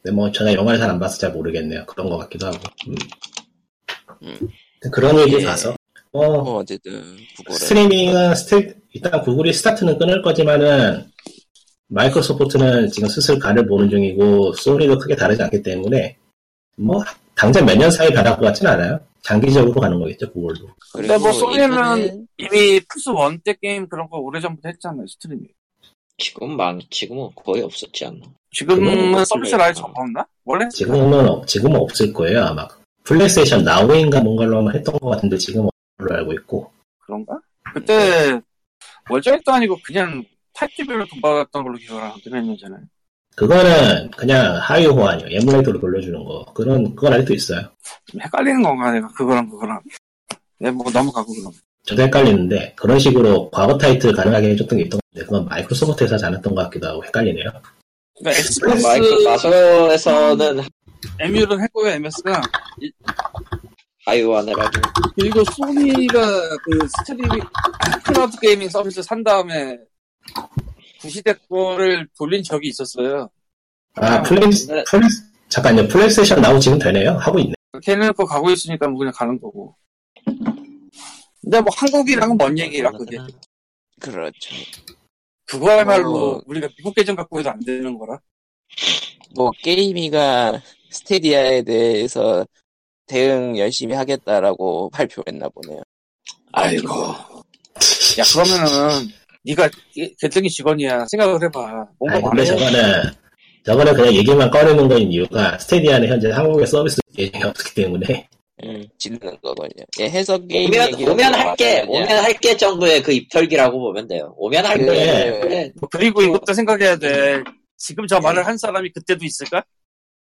근데 뭐 제가 영화를 잘 안 봐서 잘 모르겠네요. 그런 것 같기도 하고. 음. 음. 그런 얘기 예. 가서 어, 뭐 어쨌든 스트리밍은 still, 일단 구글이 스타트는 끊을 거지만은 마이크로소프트는 지금 슬슬 간을 보는 중이고 소니도 크게 다르지 않기 때문에 뭐 당장 몇 년 사이 변할 것 같진 않아요. 장기적으로 가는 거겠죠 구글도. 근데 뭐 소니는 이미 플스 1때 게임 그런 거 오래전부터 했잖아요, 스트리밍. 지금 망 지금은 거의 없었지 않나? 지금은 서비스를 아예 플레이- 접었나? 원래? 지금은 없- 지금은 없을 거예요 아마. 플레이스테이션 나우인가 뭔가로 한번 했던 것 같은데 지금은 없는 걸로 알고 있고. 그런가? 그때 월정액도 아니고 그냥 타입별로 돈 받았던 걸로 기억을 하는데 몇 년 전에. 그거는 그냥 하위 호환이요. 에뮬레이터로 돌려주는 거. 그런 그건 아직도 있어요. 좀 헷갈리는 건가 내가 그거랑 그거랑. 네, 뭐 넘어가고 그럼. 저도 헷갈리는데 그런 식으로 과거 타이틀 가능하게 해줬던 게 있던 건데 그건 마이크로소프트에서 잘했던 것 같기도 하고 헷갈리네요. 그러니까 엑스프레스 마이크 마소에서는 MU는 했고요, MS가. 하이와를 하고 그리고 소니가 그 스트리밍 클라우드 게이밍 서비스 산 다음에 구시대 거를 돌린 적이 있었어요. 아 플레이 네. 플레이 잠깐요 플레이스테이션 나오 지금 되네요. 하고 있네. 거 가고 있으니까 뭐 그냥 가는 거고. 근데 뭐 한국이랑은 먼 얘기라 그게. 그렇죠. 그거야말로 어. 우리가 미국 계정 갖고 해도 안 되는 거라. 뭐 게이미가 스테디아에 대해서 대응 열심히 하겠다라고 발표했나 보네요. 아이고. 야 그러면은 네가 개정이 직원이야 생각을 해봐. 뭔가 아니 근데. 저거는 저거는 그냥 얘기만 꺼내는 거인 이유가 스테디아는 현재 한국의 서비스 예정이 없기 때문에 음, 짓는 거군요. 예, 해석 게임 오면 오면 할게. 오면 할게 정도의 그 입털기라고 보면 돼요. 오면 할게. 네. 그래. 뭐 그리고 이것도 생각해야 돼. 지금 저 말을 한 사람이 그때도 있을까?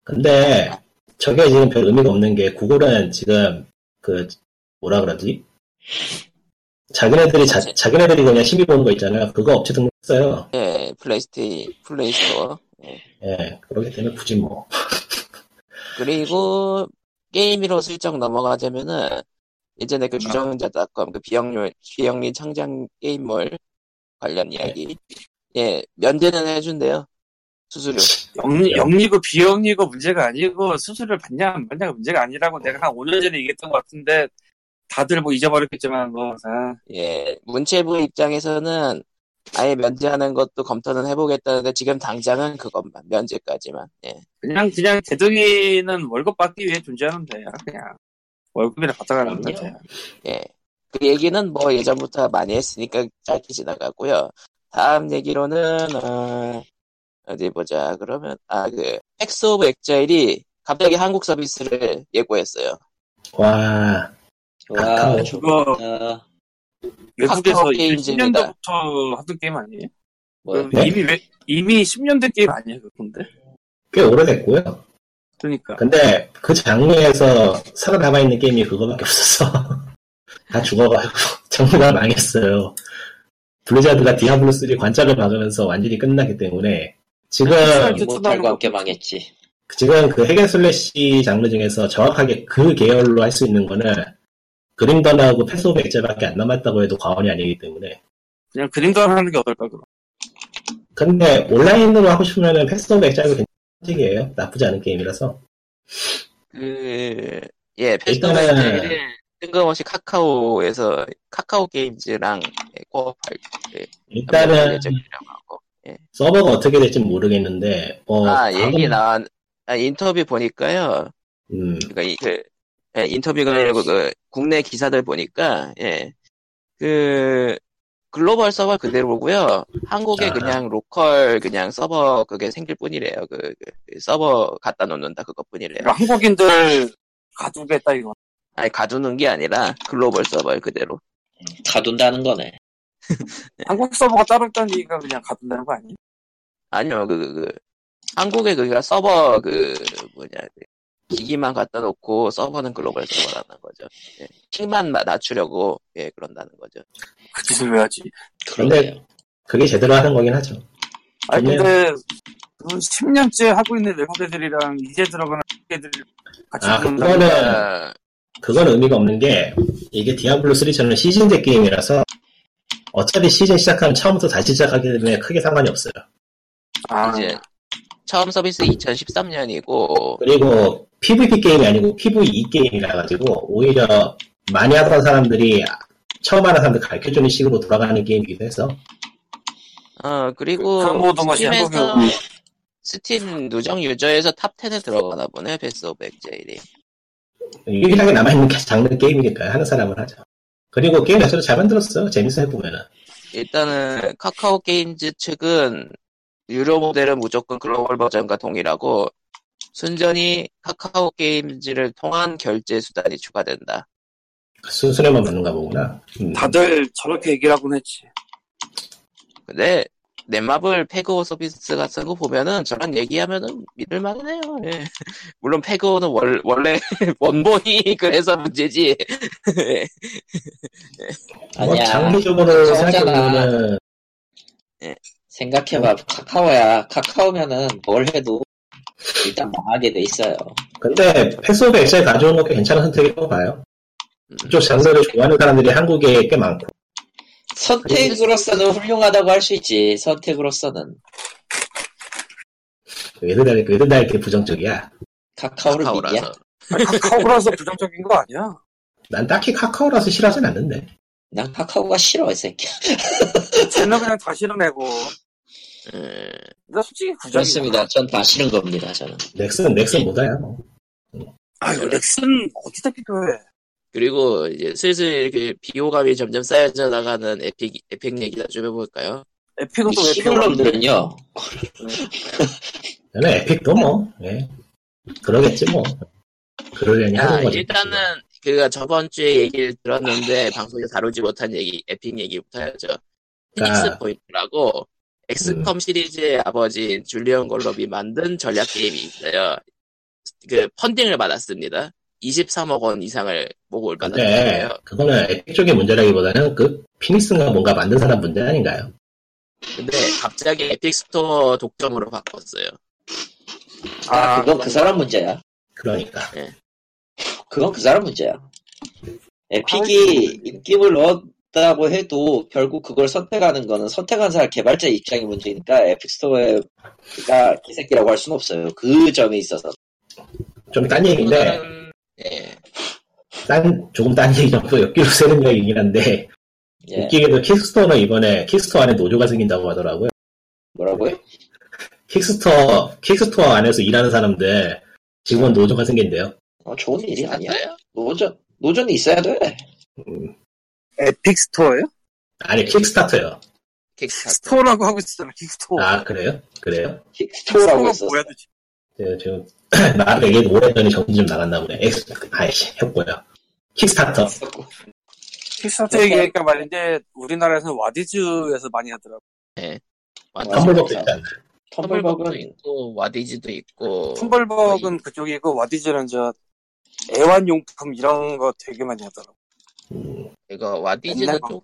근데 저게 지금 별 의미가 없는 게 구글은 지금 그 뭐라 그러지? 자기네들이 자, 자기네들이 그냥 심의 보는 거 있잖아요. 그거 업체 등록했어요. 예, 플레이스테이 플레이스토어. 예, 그렇기 때문에 굳이 뭐 그리고 게임으로 슬쩍 넘어가자면은 예전에 그 주전자닷컴 그 비영리 비영리 창작 게임몰 관련 이야기. 예, 면제는 해준대요. 수수료. 영리, 영리 고 비영리고 문제가 아니고 수수료를 받냐 안 받냐가 문제가 아니라고 내가 한 5년 전에 얘기했던 것 같은데 다들 뭐 잊어버렸겠지만 뭐 아, 예, 문체부 입장에서는 아예 면제하는 것도 검토는 해보겠다는데 지금 당장은 그것만 면제까지만. 예. 그냥 그냥 게등위는 월급 받기 위해 존재하는 데야 그냥 월급이나 받아가는. 데야 예. 그 얘기는 뭐 예전부터 많이 했으니까 짧게 지나가고요. 다음 얘기로는 어, 어디 보자. 그러면 아 그 패스 오브 엑자일이 갑자기 한국 서비스를 예고했어요. 와 와, 카카오. 그거 어, 외국에서 카카오 2010년도부터 게임즈입니다. 하던 게임 아니에요? 뭐, 네? 이미 왜- 이미 10년 된 게임 아니에요 그건데 꽤 오래됐고요. 그러니까 근데 그 장르에서 살아남아 있는 게임이 그거밖에 없었어. 다 죽어가지고 장르가 망했어요. 블리자드가 디아블로 3 관짝을 박으면서 완전히 끝나기 때문에 지금 그 이모탈과 함께 망했지. 지금 그 hack and slash 장르 중에서 정확하게 그 계열로 할 수 있는 거는 그림던하고 패스 오브 엑자일밖에 안 남았다고 해도 과언이 아니기 때문에 그냥 그림던 하는 게 어떨까 그럼. 근데 온라인으로 하고 싶으면은 패스 오브 엑자일도 괜찮은 선택이에요 나쁘지 않은 게임이라서 그, 예, 일단은- 페스토벌을 뜬금없이 카카오에서 카카오 게임즈랑 예, co-op할 때 일단은 예정이라고 하고. 서버가 어떻게 될지 모르겠는데 뭐 아, 얘기 나온, 아, 인터뷰 보니까요. 음, 그니까, 이, 그, 예, 인터뷰가 아니고, 그, 국내 기사들 보니까, 예, 그, 글로벌 서버 그대로고요 한국에 아. 그냥 로컬 그냥 서버 그게 생길 뿐이래요. 그, 그, 그 서버 갖다 놓는다 그것 뿐이래요. 그러니까 한국인들 가두겠다 이거. 아니 가두는 게 아니라 글로벌 서버 그대로. 가둔다는 거네. 한국 서버가 따로 있다는 얘기가 그냥 가둔다는 거 아니에요? 아니요, 그, 그, 그, 한국에 그니까 서버, 그, 뭐냐, 그 기기만 갖다 놓고 서버는 글로벌 서버라는 거죠. 예. 킹만 마- 낮추려고, 예, 그런다는 거죠. 그 짓을 왜 하지? 그러네요. 그게 제대로 하는 거긴 하죠 그냥- 근데 그 10년째 하고 있는 외국 애들이랑 이제 들어가는 애들 같이 아. 그거는- 아, 그건 의미가 없는 게 이게 디아블로 3처럼 시즌제 게임이라서 어차피 시즌 시작하면 처음부터 다시 시작하기 때문에 크게 상관이 없어요 아, 이제, 처음 서비스 2013년이고, 그리고 PVP 게임이 아니고 PVE 게임이라 가지고 오히려 많이 하던 사람들이 처음 하는 사람들 가르쳐주는 식으로 돌아가는 게임이기도 해서. 어, 그리고, 것이 스팀에서, 한국이 스팀 누적 유저에서 탑 10에 들어가나 보네, 패스 오브 엑자일이. 유일하게 남아있는 게- 장르 게임이니까 하는 사람은 하죠. 그리고 게임 자체도 잘 만들었어요 재밌어 해보면은. 일단은 카카오 게임즈 측은 유료 모델은 무조건 글로벌 버전과 동일하고 순전히 카카오 게임즈를 통한 결제 수단이 추가된다. 순수레만 맞는가 보구나 음. 다들 저렇게 얘기를 하곤 했지. 근데 넷마블 패그오 서비스 같은 거 보면은 저런 얘기하면은 믿을만은 해요. 예. 물론 패그오는 월, 원래 원본이 그래서 문제지. 뭐 아니야. 장르적으로 카카오잖아. 생각해보면은 생각해봐. 카카오야. 카카오면은 뭘 해도 일단 망하게 돼 있어요. 근데 패스 오브 엑자일 가져온 것도 괜찮은 선택이라고 봐요 그쪽 장르를 좋아하는 사람들이 한국에 꽤 많고 선택으로서는 훌륭하다고 할 수 있지. 선택으로서는 왜들 다 왜들 다 이렇게 부정적이야 카카오를? 카카오라서. 아니, 카카오라서 부정적인 거 아니야? 난 딱히 카카오라서 싫어하진 않는데 난 카카오가 싫어 이 새끼야. 쟤는 그냥 다 실어내고. 음, 나 솔직히 구장이 그렇습니다. 전 다 싫은 겁니다. 저는. 넥슨 넥슨 뭐다야 뭐. 아유 렉슨 어디다 비교해? 그리고 이제 슬슬 그 비호감이 점점 쌓여져 나가는 에픽 에픽 얘기나 좀 해볼까요? 에픽은 이 또왜 시골놈들은요. 저는 에픽도 뭐 예. 그러겠지 뭐 그러려니 야, 하는 거지 일단은 그 저번 주에 얘기를 들었는데 방송에 다루지 못한 얘기 에픽 얘기부터 해야죠. 피닉스 그러니까- 포인트라고 엑스컴 시리즈의 아버지인 줄리언 걸럽이 만든 전략 게임이 있어요. 그 펀딩을 받았습니다. 23억 원 이상을 모금을 근데 받았는데요. 그거는 에픽 쪽의 문제라기보다는 그 피닉스가 뭔가 만든 사람 문제 아닌가요? 근데 갑자기 에픽 스토어 독점으로 바꿨어요. 아, 그건 그 사람 문제야. 그러니까 그건 그 사람 문제야. 에픽이 입김을 얻 었다고 해도 결국 그걸 선택하는 거는 선택한 사람 개발자 입장의 문제니까 에픽 스토어가 개새끼라고 할 수는 없어요. 그 점에 있어서. 좀 딴 얘기인데 예. 딴 조금 딴 얘기 정도 옆길로 새는 얘기긴 한데 예. 웃기게도 킥스토어는 이번에 킥스토어 안에 노조가 생긴다고 하더라고요. 뭐라고요? 킥스토어 킥스토어 안에서 일하는 사람들 직원 노조가 생긴대요. 어, 좋은 일이 아니야. 노조, 노조는 있어야 돼. 음, 에픽 스토어예요? 아니 킥스타터요. 킥스타터. 스토어라고 하고 있었잖아. 킥스토어. 아 그래요? 그래요? 스토어라고 스토어가 했었어. 뭐야 도대체? 네, 지금 나도 얘기 오래전에 정신 좀 나갔나 보네. 엑스 아이씨 했고요. 킥스타터. 킥스타터 얘기하니까 말인데 우리나라에서는 와디즈에서 많이 하더라고. 예. 텀블벅도 있잖아. 텀블벅은 있고 와디즈도 있고 텀블벅은 그쪽이고 와디즈는 저 애완용품 이런 거 되게 많이 하더라고. 음, 와디즈는 막좀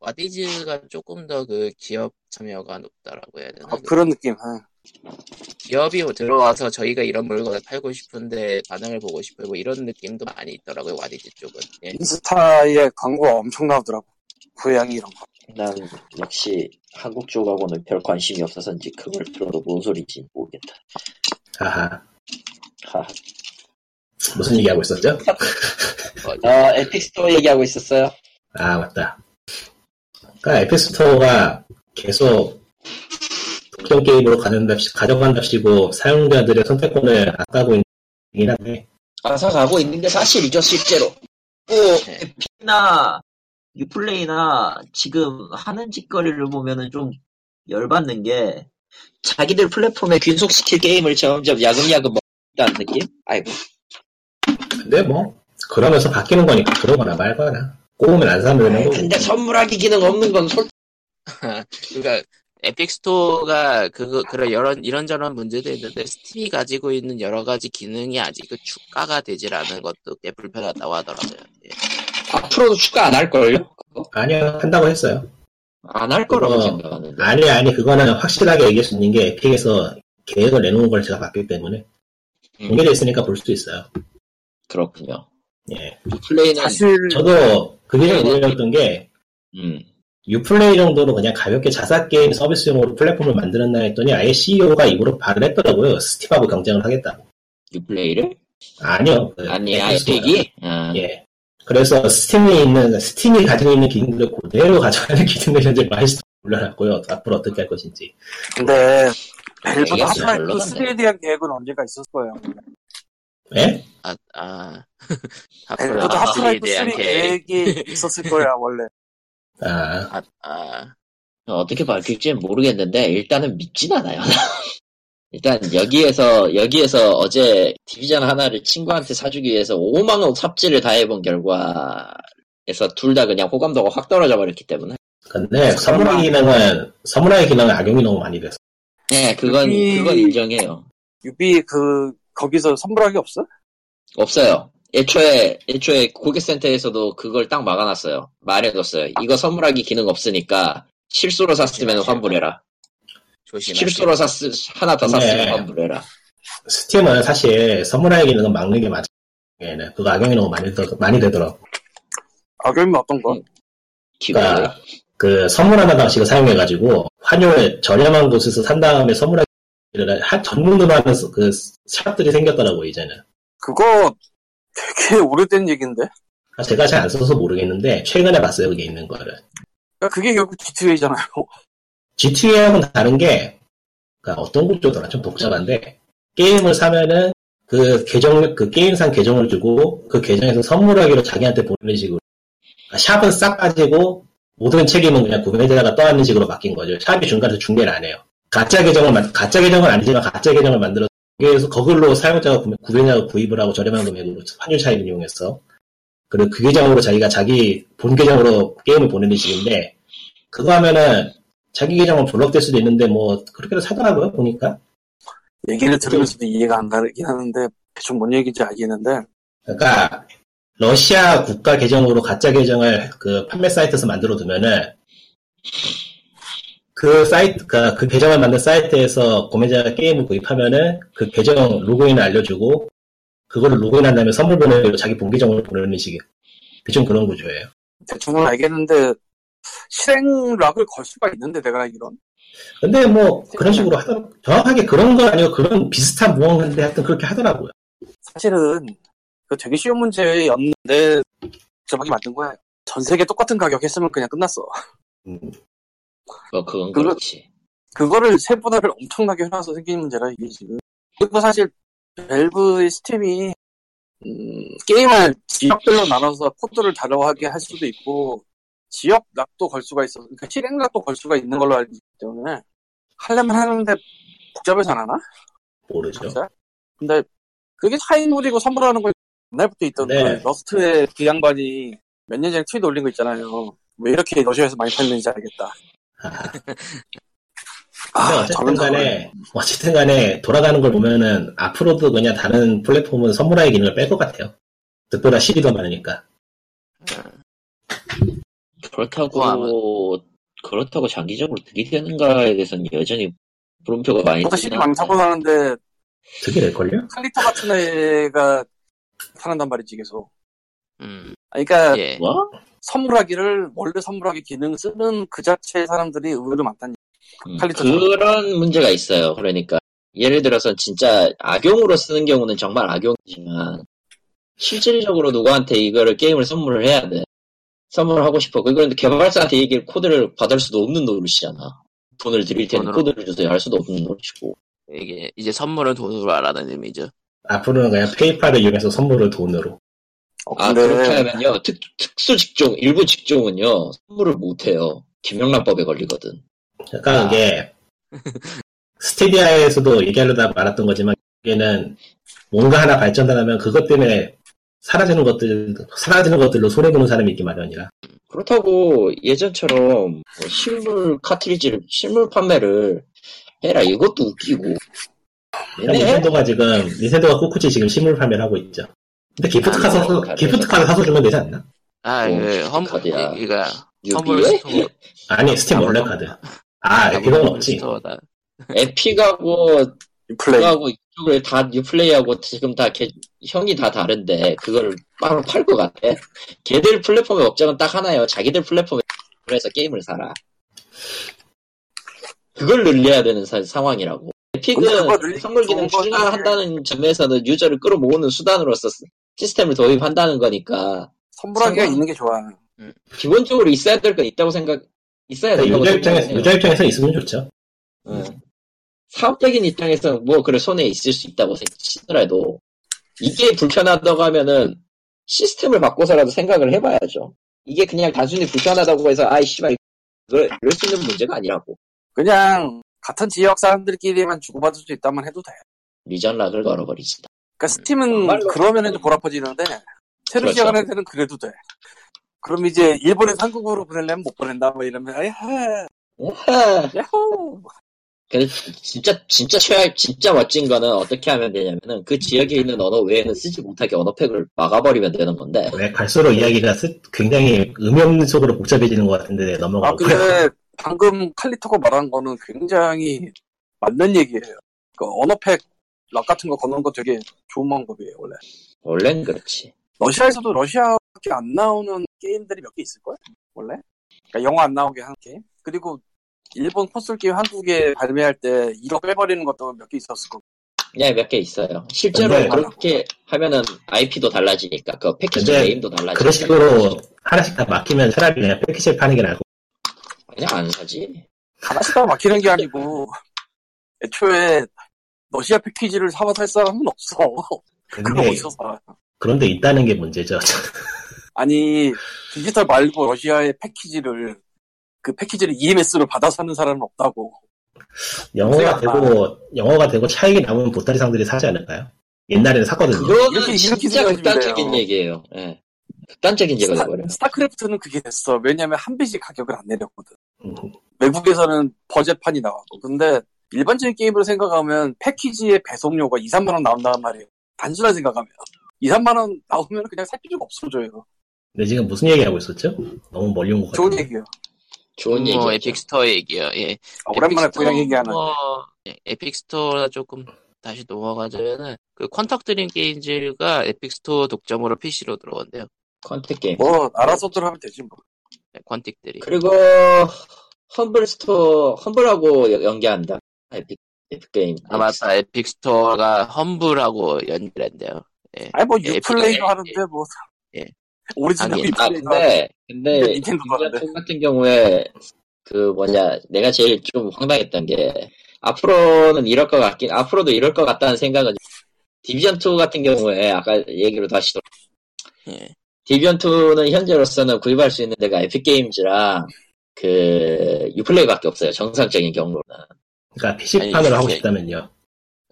와디즈가 조금 더 그 기업 참여가 높다라고 해야 되나? 어, 그런 느낌. 아. 기업이 들어와서 저희가 이런 물건을 팔고 싶은데 반응을 보고 싶고 뭐 이런 느낌도 많이 있더라고요 와디즈 쪽은. 예. 인스타에 광고가 엄청 나오더라고. 고양이 이런 거. 난 역시 한국 쪽하고는 별 관심이 없어서인지 그걸 들어도 뭔 소리인지 모르겠다. 하하. 하. 무슨 얘기하고 있었죠? 어, 에픽스토어 얘기하고 있었어요. 아, 맞다. 그러니까 에픽스토어가 계속 독점 게임으로 가져간답시, 가져간답시고 사용자들의 선택권을 아까고 있긴 한데, 앗아가고 있는 게 사실이죠, 실제로. 뭐, 에픽이나 유플레이나 지금 하는 짓거리를 보면은 좀 열받는 게 자기들 플랫폼에 귀속시킬 게임을 점점 야금야금 먹다는 느낌? 아이고. 근데 뭐, 그러면서 바뀌는 거니까 그러거나 말거나. 꼬우면 안 사면 되는 거고. 근데 선물하기 기능 없는 건 솔, 그러니까 에픽 스토어가 그 그런 여러 이런저런 문제도 있는데 스팀이 가지고 있는 여러 가지 기능이 아직 그 추가가 되질 않은 것도 꽤 불편하다고 하더라고요. 예. 앞으로도 추가 안 할 걸요? 아니요, 한다고 했어요. 안 할 거라고 그거- 생각하는데. 아니, 아니, 그거는 확실하게 얘기할 수 있는 게 에픽에서 계획을 내놓은 걸 제가 봤기 때문에 음, 공개되어 있으니까 볼 수도 있어요. 그렇군요. 예. 플레이는, 사실 저도 그게 좀 의외였던 게 음, 유플레이 정도로 그냥 가볍게 자사 게임 서비스용으로 플랫폼을 만들었나 했더니 아예 CEO가 입으로 발언을 했더라고요. 스팀하고 경쟁을 하겠다고. 유플레이를? 아니요. 그 아니, 아, 에픽스토어요. 에픽이? 아, 예. 그래서 스팀에 있는 스팀이 가지고 있는 기능들 그대로 가져가는 기능을 현재 milestone 올려놨고요. 앞으로 어떻게 할 것인지. 근데 얘기가 하프라이프 별로던데. 3에 대한 계획은 언제가 있었을 거예요. 예? 아, 아. 하프라이프 대한 3 계획. 계획이 있었을 거야 원래. 아, 아, 아, 어떻게 밝힐지는 모르겠는데, 일단은 믿진 않아요. 일단, 여기에서, 여기에서 어제 디비전 하나를 친구한테 사주기 위해서 5만원 삽질을 다 해본 결과에서 둘 다 그냥 호감도가 확 떨어져 버렸기 때문에. 근데 선물하기 기능은 선물하기 기능은 악용이 너무 많이 돼서. 네, 그건, 여기- 그건 인정해요. 유비 그 거기서 선물하기 없어? 없어요. 애초에, 애초에 고객센터에서도 그걸 딱 막아놨어요. 말해뒀어요. 이거 선물하기 기능 없으니까 실수로 샀으면 환불해라. 조심하세요. 실수로 샀으, 하나 더 샀으면 네. 환불해라. 스팀은 사실 선물하기 기능은 막는 게 맞아. 얘는 그거 악용이 너무 많이, 되, 많이 되더라고. 악용이 어떤 거? 음. 기본으로. 그러니까 그 선물 하나 방식을 사용해가지고 환율 저렴한 곳에서 산 다음에 선물하 한 전문으로 하는 서- 그 샵들이 생겼더라고 이제는. 그거 되게 오래된 얘기인데. 아, 제가 잘 안 써서 모르겠는데 최근에 봤어요 그게 있는 거를. 그러니까 그게 결국 G2A잖아요. GTA하고는 다른 게 그러니까 어떤 구조더라 좀 복잡한데 게임을 사면은 그 계정 그 게임상 계정을 주고 그 계정에서 선물하기로 자기한테 보내는 식으로 그러니까 샵은 싹 빠지고 모든 책임은 그냥 구매자가 떠안는 식으로 바뀐 거죠. 샵이 중간에서 중개를 안 해요. 가짜 계정을 만 가짜 계정은 아니지만 가짜 계정을 만들어서 거기에서 그걸로 사용자가 구매, 구매자가 구입을 하고 저렴한 금액으로 환율 차이를 이용해서 그리고 그 계정으로 자기가 자기 본 계정으로 게임을 보내는 식인데 그거 하면은 자기 계정은 블럭될 수도 있는데 뭐 그렇게도 사더라고요 보니까. 얘기를 들으면서도 이해가 안 가긴 하는데 대충 뭔 얘기인지 알겠는데. 그러니까 러시아 국가 계정으로 가짜 계정을 그 판매 사이트에서 만들어 두면은 그 사이트 그, 그 계정을 만든 사이트에서 구매자가 게임을 구입하면은 그 계정 로그인을 알려주고 그거를 로그인한 다음에 선물 보내고 자기 본 계정으로 보내는 식이에요. 대충 그런 구조예요. 대충은 알겠는데 실행락을 걸 수가 있는데 내가 알기론 근데 뭐 그런 식으로 하더라고 정확하게 그런 거 아니고 그런 비슷한 무언가인데 하여튼 그렇게 하더라고요. 사실은 그 되게 쉬운 문제였는데 복잡하게 만든 거야. 전 세계 똑같은 가격 했으면 그냥 끝났어. 음, 어, 그건 그거- 그렇지. 그거를 세분화를 엄청나게 해놔서 생긴 문제라 이게 지금. 그리고 사실 밸브의 스팀이 음, 게임을 지역별로 나눠서 코드를 다르게 할 수도 있고 지역락도 걸 수가 있어. 그러니까 실행락도 걸 수가 있는 걸로 알고 있기 때문에 하려면 하는데 복잡해서 안 하나? 모르죠. 진짜? 근데 그게 차인물이고 선물하는 거 옛날부터 있던 네. 그 러스트의 그 양반이 몇 년 전에 트윗 올린 거 있잖아요. 왜 이렇게 러시아에서 많이 팔리는지 알겠다. 아, 아, 어쨌든 저런 간에, 어쨌든 간에 돌아가는 걸 보면은 앞으로도 그냥 다른 플랫폼은 선물하기 기능을 뺄 것 같아요. 득보다 실이 더 많으니까. 그렇다고 그렇다고 장기적으로 득이 되는가에 대해서는 여전히 물음표가 많이 뜨긴 실이 많다고 하는데 득이 될걸요? 칼리토 같은 애가 타는단 말이지 계속. 음, 아니, 그러니까 예. 뭐? 선물하기를 원래 선물하기 기능 쓰는 그 자체의 사람들이 의외로 많다니. 음. 그런 문제가 있어요. 그러니까 예를 들어서 진짜 악용으로 쓰는 경우는 정말 악용이지만 실질적으로 누구한테 이거를 게임을 선물을 해야 돼. 선물하고 싶어. 그런데 개발사한테 얘기를 코드를 받을 수도 없는 노릇이잖아. 돈을 드릴 테니 돈으로. 코드를 주세요 할 수도 없는 노릇이고. 이게 이제 선물은 돈으로 하라는 의미죠. 앞으로는 그냥 페이팔을 이용해서 선물을 돈으로. 어, 아 하면요 특, 특수 직종 일부 직종은요 선물을 못해요. 김영란법에 걸리거든. 그러니까 아. 이게 스테디아에서도 얘기하려다 말았던 거지만 이게는 뭔가 하나 발전하면 그것 때문에 사라지는 것들 사라지는 것들로 손해 보는 사람이 있기 마련이라. 그렇다고 예전처럼 뭐 실물 카트리지를 실물 판매를 해라 이것도 웃기고 그러니까 얘네 닌텐도가 지금 닌텐도가 꿋꿋이 지금 실물 판매를 하고 있죠. 근데 기프트 아, 카드 뭐, 사서 카드 기프트 카드 사서 주면 되지 않나? 아, 뭐, 그 험, 카드야. 그니까 선물 유비에 스토어. 아니 스팀 원래 카드. 아 에픽은 없지. 스토어다. 에픽하고 플레이. 그거하고 이쪽을 다 뉴플레이하고 지금 다 걔- 형이 다 다른데 그걸 따로 팔 것 같아. 걔들 플랫폼의 업적은 딱 하나예요. 자기들 플랫폼에 그래서 게임을 사라. 그걸 늘려야 되는 사- 상황이라고. 늘리기 선물 기능 추가한다는 점에서는 유저를 끌어모으는 수단으로서 시- 시스템을 도입한다는 거니까 선물하기가 상관- 있는 게 좋아. 기본적으로 있어야 될 건 있다고 생각 있어야 된다고 유저 입장에서. 유저 입장에서 있으면 좋죠. 응. 사업적인 입장에서 뭐 그래 손에 있을 수 있다고 치더라도 이게 불편하다고 하면은 시스템을 바꿔서라도 생각을 해봐야죠. 이게 그냥 단순히 불편하다고 해서 아이 씨발 이걸 이럴 수 있는 문제가 아니라고 그냥 같은 지역 사람들끼리만 주고받을 수 있다면 해도 돼. 리전 락을 걸어버리지. 그러니까 스팀은 정말로. 그러면 이제 보라퍼지는데 새로 그렇죠. 시작하는 데는 그래도 돼. 그럼 이제 일본에서 한국으로 보내려면 못 보낸다 뭐 이러면 아야. 야호 근데 진짜 진짜 최악 진짜 멋진 거는 어떻게 하면 되냐면은 그 지역에 있는 언어 외에는 쓰지 못하게 언어팩을 막아버리면 되는 건데 왜 갈수록 이야기가 쓰- 굉장히 없는 속으로 복잡해지는 것 같은데 아 넘어가고요. 근데 방금 칼리토가 말한 거는 굉장히 맞는 얘기예요. 그 언어팩 lock 같은 거 거는 거 되게 좋은 방법이에요 원래. 원래는 그렇지. 러시아에서도 러시아밖에 안 나오는 게임들이 몇 개 있을걸? 원래? 그러니까 영어 안 나오게 한 게임? 그리고 일본 콘솔 게임 한국에 발매할 때 1억 빼버리는 것도 몇 개 있었을 거고. 그냥 몇개 있어요. 실제로 근데- 그렇게 하면은 IP도 달라지니까 그 패키지 네임도 달라지니까 그런 식으로 하나씩 다 막히면 차라리 그냥 패키지를 파는 게 낫고 그냥 안 사지. 하나씩 다 막히는 게 아니고, 애초에 러시아 패키지를 사와 살 사람은 없어. 그거 근데 어디서 사? 그런데 있다는 게 문제죠. 아니, 디지털 말고 러시아의 패키지를, 그 패키지를 EMS로 받아 사는 사람은 없다고. 영어가 되고 영어가 되고 차익이 남으면 보따리 상들이 사지 않을까요? 옛날에는 샀거든요. 그거는 이렇게- 이렇게 진짜 극단적인. 얘기예요. 예. 극단적인 얘기가 돼버려. 스타크래프트는 그게 됐어. 왜냐면 한 배씩 가격을 안 내렸거든. 음, 외국에서는 버젯판이 나왔고. 근데 일반적인 게임으로 생각하면 패키지의 배송료가 2, 3만원 나온다는 말이에요. 단순하게 생각하면. 2, 3만원 나오면 그냥 살 필요가 없어져요. 근데 지금 무슨 얘기하고 있었죠? 너무 멀리 온것 좋은 같아요. 얘기예요. 좋은 뭐 얘기죠. 에픽스토어 얘기요. 예. 아, 오랜만에 고양 얘기하는. 예, 에픽스토어가 조금 다시 넘어가자면은 그 퀀틱 드림 게임즈가 에픽스토어 독점으로 PC로 들어온대요. 컨택 게임. 뭐, 알아서들 하면 되지 뭐. 네, 퀀틱들이. 그리고 험블 스토어 험블하고 여- 연계한다. 에픽 에픽 게임. 아 맞다. 에픽 스토어가 험블하고 연결한대요. 아니 뭐 예, 유플레이도 에픽- 하는데 뭐. 예. 오리지널 하긴. 아 유플레이도 근데 근데 근데 닌텐도. 같은 경우에 그 뭐냐 내가 제일 좀 황당했던 게 앞으로는 이럴 것 같긴 앞으로도 이럴 것 같다는 생각은 디비전 2 같은 경우에 아까 얘기로 다시 돌아 예. 디비전 2는 현재로서는 구입할 수 있는 데가 에픽 게임즈랑 그 유플레이밖에 없어요 정상적인 경로는 그러니까 PC판으로 하고 싶다면요.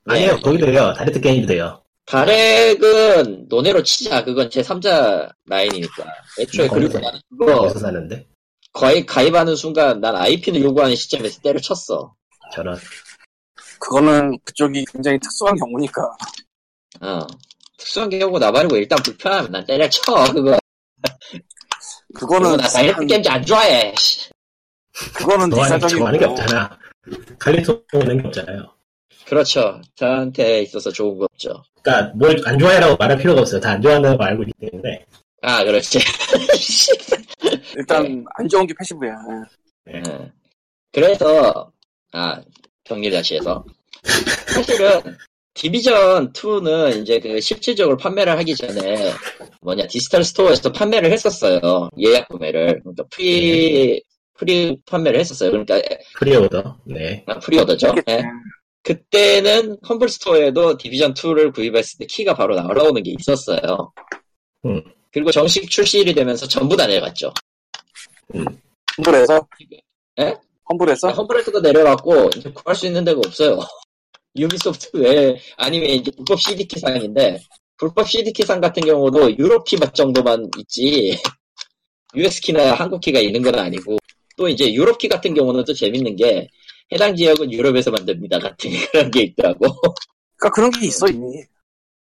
네. 아니요, 거기도 돼요. 다이렉트 게임도 돼요. 다렉은 논외로 치자 그건 제 3자 라인이니까 애초에 그리고 나는 그거 사는데. 거의 가입하는 순간 난 IP를 요구하는 시점에서 때려쳤어 저런. 그거는 그쪽이 굉장히 특수한 경우니까. 어. 특수한 경우고 나발이고 일단 불편하면 난 때려쳐 그거 그거는 나 다이렉트 게임즈 안 좋아해. 씨. 그거는 비사적이고 정하는 게 없잖아. 칼리토는 게 없잖아요. 그렇죠. 저한테 있어서 좋은 거 없죠. 그러니까 뭘 안 좋아해라고 말할 필요가 없어요. 다 안 좋아한다는 거 알고 있기 때문에. 아, 그렇지. 일단 안 좋은 게 패시브야. 네. 예. 그래서 아 정리 다시 해서 사실은 Division 2는 이제 그 실질적으로 판매를 하기 전에 뭐냐 디지털 store에서 판매를 했었어요 예약 구매를 그러니까 pre pre 판매를 했었어요 그러니까 Pre-order. 네. 아, pre-order죠 예. 그때는 Humble Store에도 Division 2를 구입했을 때 키가 바로 날아오는 게 있었어요 음. 그리고 정식 출시일이 되면서 전부 다 내려갔죠 Humble에서? 예? Humble에서? Humble에서도 내려갔고 이제 구할 수 있는 데가 없어요. 유비소프트 외에 아니면 이제 불법 CD키 상인데 불법 CD키 상 같은 경우도 유럽 키 정도만 있지 US 키나 한국 키가 있는 건 아니고 또 이제 유럽 키 같은 경우는 또 재밌는 게 해당 지역은 유럽에서 만듭니다 같은 그런 게 있더라고 그러니까 그런 게 있어 이미.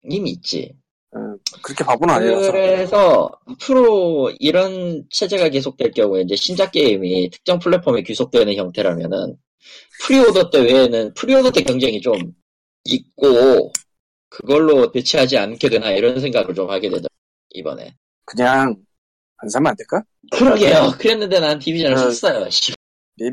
이미 있지. 어, 그렇게 바보는 아니라서. 그래서 앞으로 이런 체제가 계속될 경우에 이제 신작 게임이 특정 플랫폼에 귀속되는 형태라면은 pre-order 때 외에는 pre-order 때 경쟁이 좀 있고 그걸로 대체하지 않게 되나 이런 생각을 좀 하게 되더라고 이번에 그냥 안 사면 안 될까? 그러게요 그랬는데 난 Division을 음. 샀어요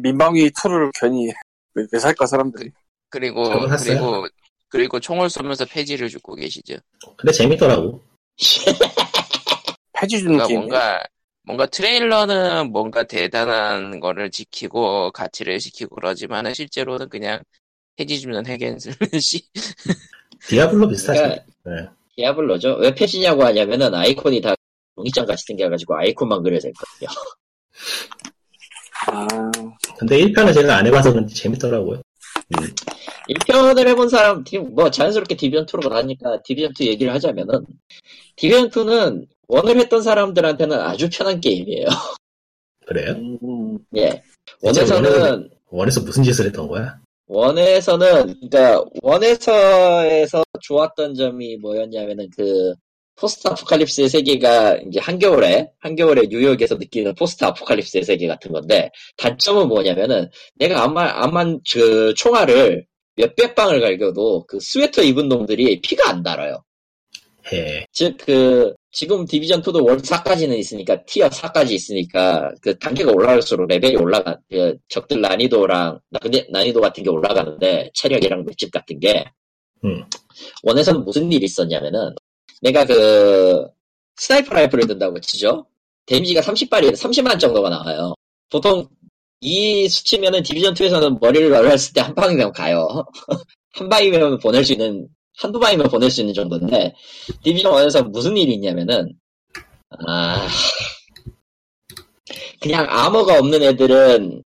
민방위 two를 괜히 왜, 왜 살까 사람들이. 그리고. 그리고 그리고 총을 쏘면서 폐지를 줍고 계시죠. 근데 재밌더라고. 폐지 줍는 그러니까 게임. 뭔가 뭔가 트레일러는 뭔가 대단한 거를 지키고 가치를 지키고 그러지만은 실제로는 그냥 폐지 줍는 hack and slash Diablo 비슷하죠. 그러니까 네. Diablo죠 왜 폐지냐고 하냐면은 아이콘이 다 종이장 같이 생겨가지고 아이콘만 그려져 있거든요 아, 근데 1편은 제가 안 해봐서 그런지 재밌더라고요. 1편을 해본 사람, 디- 뭐 자연스럽게 디비전2로 가니까 디비전2 얘기를 하자면은, 디비전2는 원을 했던 사람들한테는 아주 편한 게임이에요. 그래요? 음, 예. 원에서는, 원에서 무슨 짓을 했던 거야? 원에서는, 그니까, 원에서에서 좋았던 점이 뭐였냐면은 그, 포스트 아포칼립스의 세계가 이제 한겨울에, 한겨울에 뉴욕에서 느끼는 포스트 아포칼립스의 세계 같은 건데, 단점은 뭐냐면은, 내가 암만, 암만 그 총알을 몇백 방을 갈겨도 그 스웨터 입은 놈들이 피가 안 달아요. 해. 즉, 그, 지금 Division 2도 world 4까지는 있으니까, tier 4까지 있으니까, 그 단계가 올라갈수록 레벨이 올라가, 그, 적들 난이도랑, 나- 근데 난이도 같은 게 올라가는데, 체력이랑 맷집 같은 게, 음. One에서는 무슨 일이 있었냐면은, 내가 그, sniper rifle을 든다고 치죠? Damage가 30발이, 30만 정도가 나와요. 보통, 이 수치면은 Division 2에서는 머리를 날렸을 때 한 방이면 가요. 한 방이면 보낼 수 있는, 한두 방이면 보낼 수 있는 정도인데, Division 1에서 무슨 일이 있냐면은, 아, 그냥 아머가 없는 애들은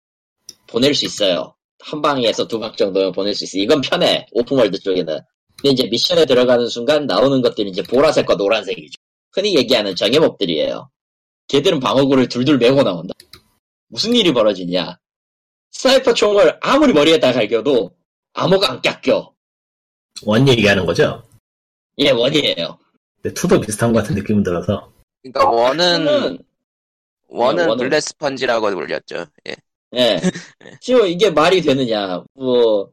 보낼 수 있어요. 한 방에서 두 방 정도는 보낼 수 있어. 이건 편해. Open world 쪽에는. 근데 이제 미션에 들어가는 순간 나오는 것들이 이제 보라색과 노란색이죠. 흔히 얘기하는 정예몹들이에요. 걔들은 방어구를 둘둘 메고 나온다. 무슨 일이 벌어지냐. Sniper 총을 아무리 머리에다 갈겨도 암호가 안 깎여. One 얘기하는 거죠? 예, one이에요. 근데 two도 비슷한 것 같은 느낌은 들어서. 그러니까 one은 저는 원은 원은- 블랙 스펀지라고 불렸죠. 예. 예. 지금 이게 말이 되느냐. 뭐,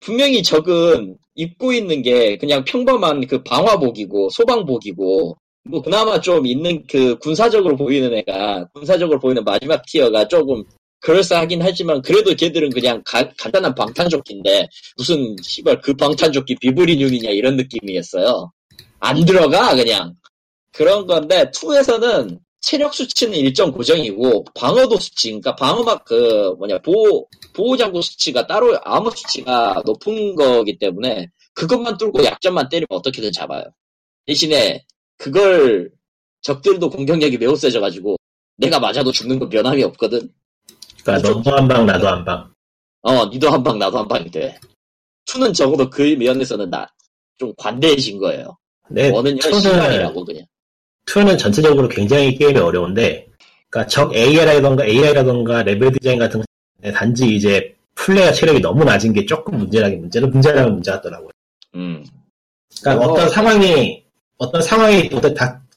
분명히 적은 입고 있는 게 그냥 평범한 그 방화복이고, 소방복이고, 뭐, 그나마 좀 있는 그 군사적으로 보이는 애가, 군사적으로 보이는 마지막 티어가 조금 그럴싸하긴 하지만, 그래도 걔들은 그냥 가- 간단한 방탄조끼인데, 무슨, 씨발, 그 방탄조끼 비브리듐이냐, 이런 느낌이었어요. 안 들어가, 그냥. 그런 건데, 2에서는 체력 수치는 일정 고정이고 방어도 수치, 그러니까 방어막 그 뭐냐 보호 보호장구 수치가 따로 암호 수치가 높은 거기 때문에 그것만 뚫고 약점만 때리면 어떻게든 잡아요. 대신에 그걸 적들도 공격력이 매우 세져가지고 내가 맞아도 죽는 건 변함이 없거든. 그러니까 너도 한 방, 나도 한 방. 어, 니도 한 방 나도 한 방이 돼. Two는 적어도 그 면에서는 나 좀 관대해진 거예요. One은요 two는, 시간이라고 그냥. Two는 전체적으로 굉장히 게임이 어려운데, 그러니까 적 AI라던가 AI라던가 레벨 디자인 같은 거 단지 이제 플레이어 체력이 너무 낮은 게 조금 문제라긴 문제는 문제라는 문제 같더라고요. 음, 그러니까 어. 어떤 상황이 어떤 상황이